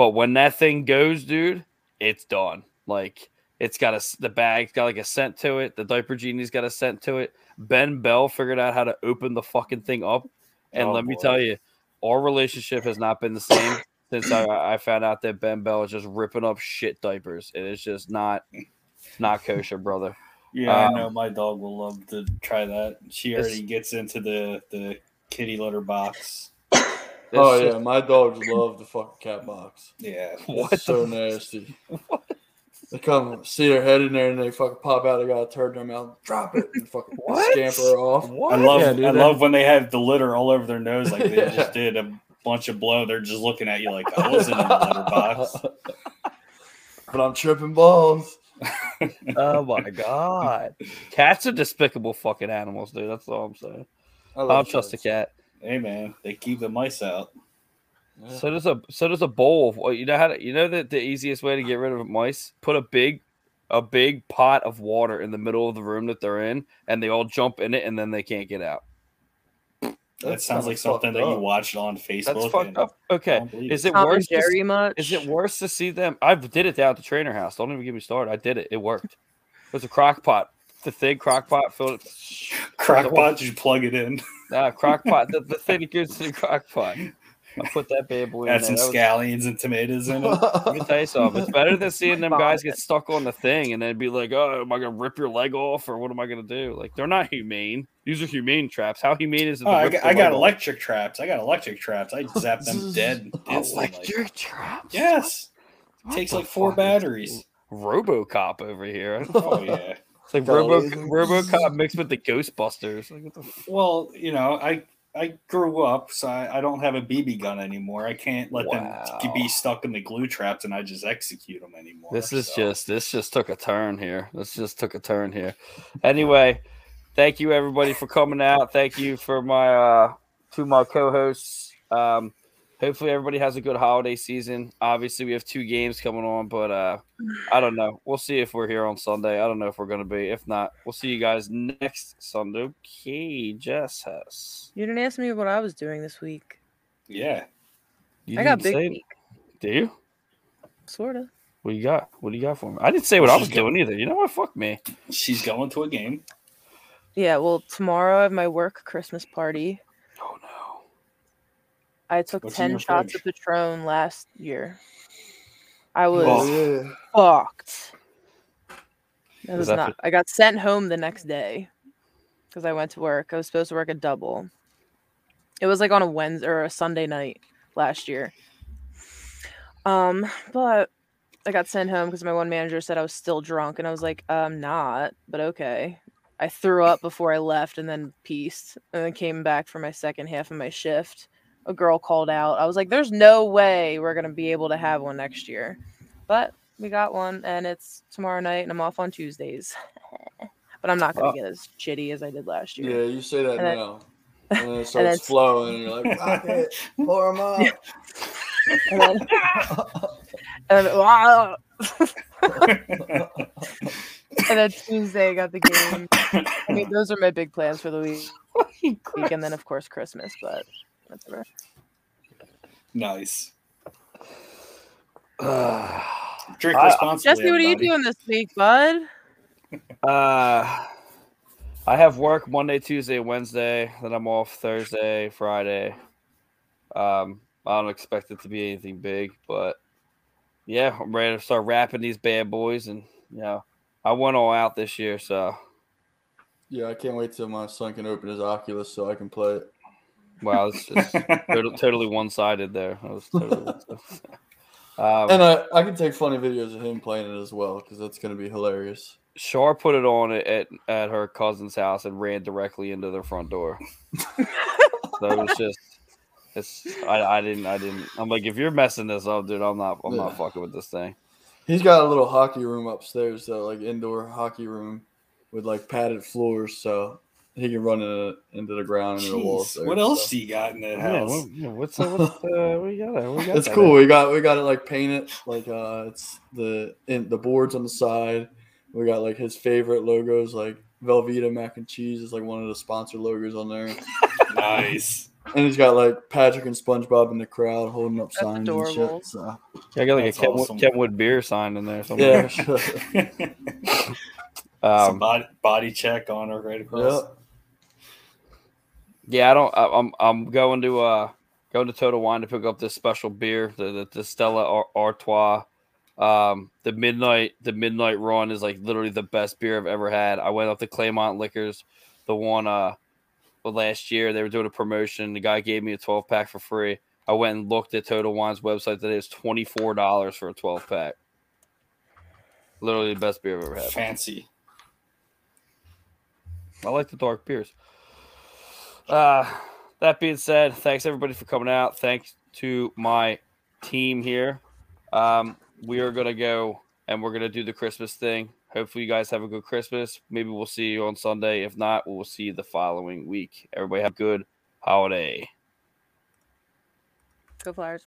But when that thing goes, dude, it's done. Like it's got a the bag's got like a scent to it. The diaper genie's got a scent to it. Ben Bell figured out how to open the fucking thing up, and Oh, let me tell you, our relationship has not been the same since I, I found out that Ben Bell is just ripping up shit diapers, it's just not not kosher, brother. Yeah, Um, I know my dog will love to try that. She already gets into the the kitty litter box. It's oh just- yeah, my dogs love the fucking cat box. Yeah, What It's so the- nasty. They come see their head in there and they fucking pop out. They got a turd in their mouth. Drop it and fucking What? scamper off. What? I love Yeah, dude, I that- love when they have the litter all over their nose, like they Yeah. just did a bunch of blow. They're just looking at you like I wasn't in the litter box. but I'm tripping balls. Oh my god. Cats are despicable fucking animals, dude. That's all I'm saying. I I love don't trust a cat. Hey man, they keep the mice out. Yeah. So does a so does a bowl of you know how to you know that the easiest way to get rid of mice? Put a big a big pot of water in the middle of the room that they're in, and they all jump in it, and then they can't get out. That That's sounds like something fucked that you up. watched on Facebook. That's fucked up. Okay, don't is it. it Tom and worse? to much? Is it worse to see them? I did it down at the trainer house. Don't even get me started. I did it. It worked. It was a crock pot. The thing crock pot filled it. Crockpot, did you plug it in? Nah, crock pot. The, the thing that goes to the crock pot. I put that bad boy in Add there. some That was- scallions and tomatoes in it. Let me tell you something. It's better than seeing them guys get stuck on the thing and then be like, "Oh, am I gonna rip your leg off or what am I gonna do?" Like they're not humane. These are humane traps. How humane is it? Oh, I got, I got leg off? electric traps. I got electric traps. I zap them dead. instantly. electric traps. Yes. What Takes the like four batteries. RoboCop over here. Oh yeah. It's like Robo lasers. RoboCop mixed with the Ghostbusters. Like what the f- Well, you know, I I grew up, so I, I don't have a BB gun anymore. I can't let Wow. them be stuck in the glue traps and I just execute them anymore. This is so. just this just took a turn here. This just took a turn here. Anyway, thank you everybody for coming out. Thank you for my uh to my co-hosts. Um hopefully everybody has a good holiday season. Obviously we have two games coming on, but uh I don't know. We'll see if we're here on Sunday. I don't know if we're gonna be. If not, we'll see you guys next Sunday. Okay, Jess Hess. You didn't ask me what I was doing this week. yeah. You I got big say- week, Do you? sort of. What do you got? What do you got for me? I didn't say what I She's was doing either. You know what? Fuck me. She's going to a game. Yeah, well, tomorrow I have my work Christmas party. Oh. I took What's 10 shots fridge? of Patron last year. I was Oh, fucked. It Was was that not. I got sent home the next day because I went to work. I was supposed to work a double. It was like on a Wednesday or a Sunday night last year. Um, but I got sent home because my one manager said I was still drunk, and I was like, I'm not, but okay. I threw up before I left and then pieced, and then came back for my second half of my shift. A girl called out. I was like, "There's no way we're gonna be able to have one next year," but we got one, and it's tomorrow night, and I'm off on Tuesdays. but I'm not gonna Wow. get as shitty as I did last year. Yeah, you say that And then- now. And then it then starts s- flowing, and you're like, "Fuck it, pour 'em up." And then, and then, wow. and then Tuesday I got the game. I mean, those are my big plans for the week, week and then of course Christmas. But whatever. nice. uh, Drink I- responsibly. Jesse, what are you doing this week, bud? Uh, I have work Monday, Tuesday, Wednesday. Then I'm off Thursday, Friday. Um, I don't expect it to be anything big, but yeah, I'm ready to start wrapping these bad boys, and you know, I went all out this year, so Yeah, I can't wait till my son can open his Oculus so I can play it. Wow, it's just totally, totally one sided there. I was totally one-sided. um, And I, I can take funny videos of him playing it as well because that's going to be hilarious. Shar put it on at, at her cousin's house and ran directly into their front door. so it was just, it's I, I didn't I didn't I'm like if you're messing this up, dude, I'm not I'm not fucking with this thing. He's got a little hockey room upstairs, though, like indoor hockey room with like padded floors, so he can run in, into the ground and the walls. Jeez, there, what else so. do you got in that Yeah, house? what, yeah, what's uh, what's uh, what you got? there? What got It's there? cool. We got we got it like painted, like uh, it's the in the boards on the side. We got like his favorite logos, like Velveeta mac and cheese is like one of the sponsor logos on there, nice. and he's got like Patrick and SpongeBob in the crowd holding up That's signs adorable. and shit. So Yeah, I got like That's a Kenwood, awesome. Kenwood beer sign in there somewhere. yeah, Some Um, body, body check on her right across. yeah. Yeah, I don't. I, I'm I'm going to uh going to Total Wine to pick up this special beer, the the, the Stella Artois. Um, the midnight the midnight run is like literally the best beer I've ever had. I went up to Claymont Liquors, the one uh last year they were doing a promotion. The guy gave me a 12 pack for free. I went and looked at Total Wine's website today. It's twenty four dollars for a 12 pack. Literally the best beer I've ever had. Fancy. I like the dark beers. Uh, that being said, thanks everybody for coming out. Thanks to my team here. Um, we are gonna go and we're gonna do the Christmas thing. Hopefully, you guys have a good Christmas. Maybe we'll see you on Sunday. If not, we'll see you the following week. Everybody have a good holiday. Go Flyers.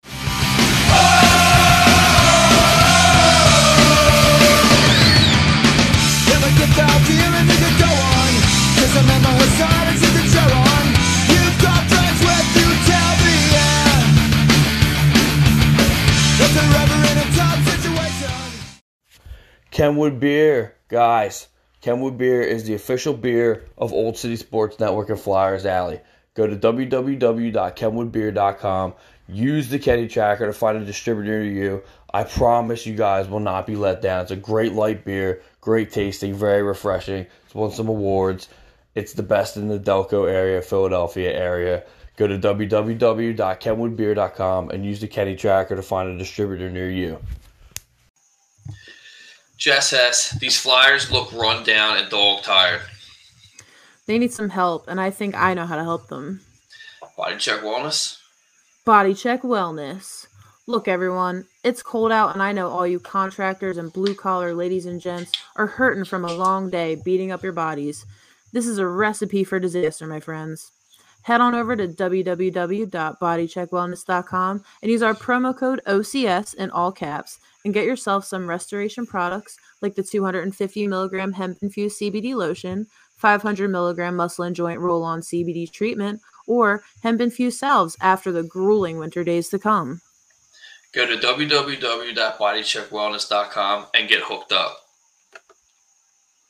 you felt feeling you could go on. Just remember her silence you Kenwood Beer, guys. Kenwood Beer is the official beer of Old City Sports Network and Flyers Alley. Go to www.kenwoodbeer.com. Use the Kenny Tracker to find a distributor near you. I promise you guys will not be let down. It's a great light beer, great tasting, very refreshing. It's won some awards. It's the best in the Delco area, Philadelphia area. Go to www.kenwoodbeer.com and use the Kenny Tracker to find a distributor near you. Jess Hess, these Flyers look run down and dog tired. They need some help, and I think I know how to help them. Body check wellness. Body check wellness. Look, everyone, it's cold out, and I know all you contractors and blue collar ladies and gents are hurting from a long day beating up your bodies. This is a recipe for disaster, my friends. Head on over to www.bodycheckwellness.com and use our promo code OCS in all caps and get yourself some restoration products like the 250 milligram hemp infused CBD lotion, 500 milligram muscle and joint roll on CBD treatment, or hemp infused salves after the grueling winter days to come. Go to www.bodycheckwellness.com and get hooked up.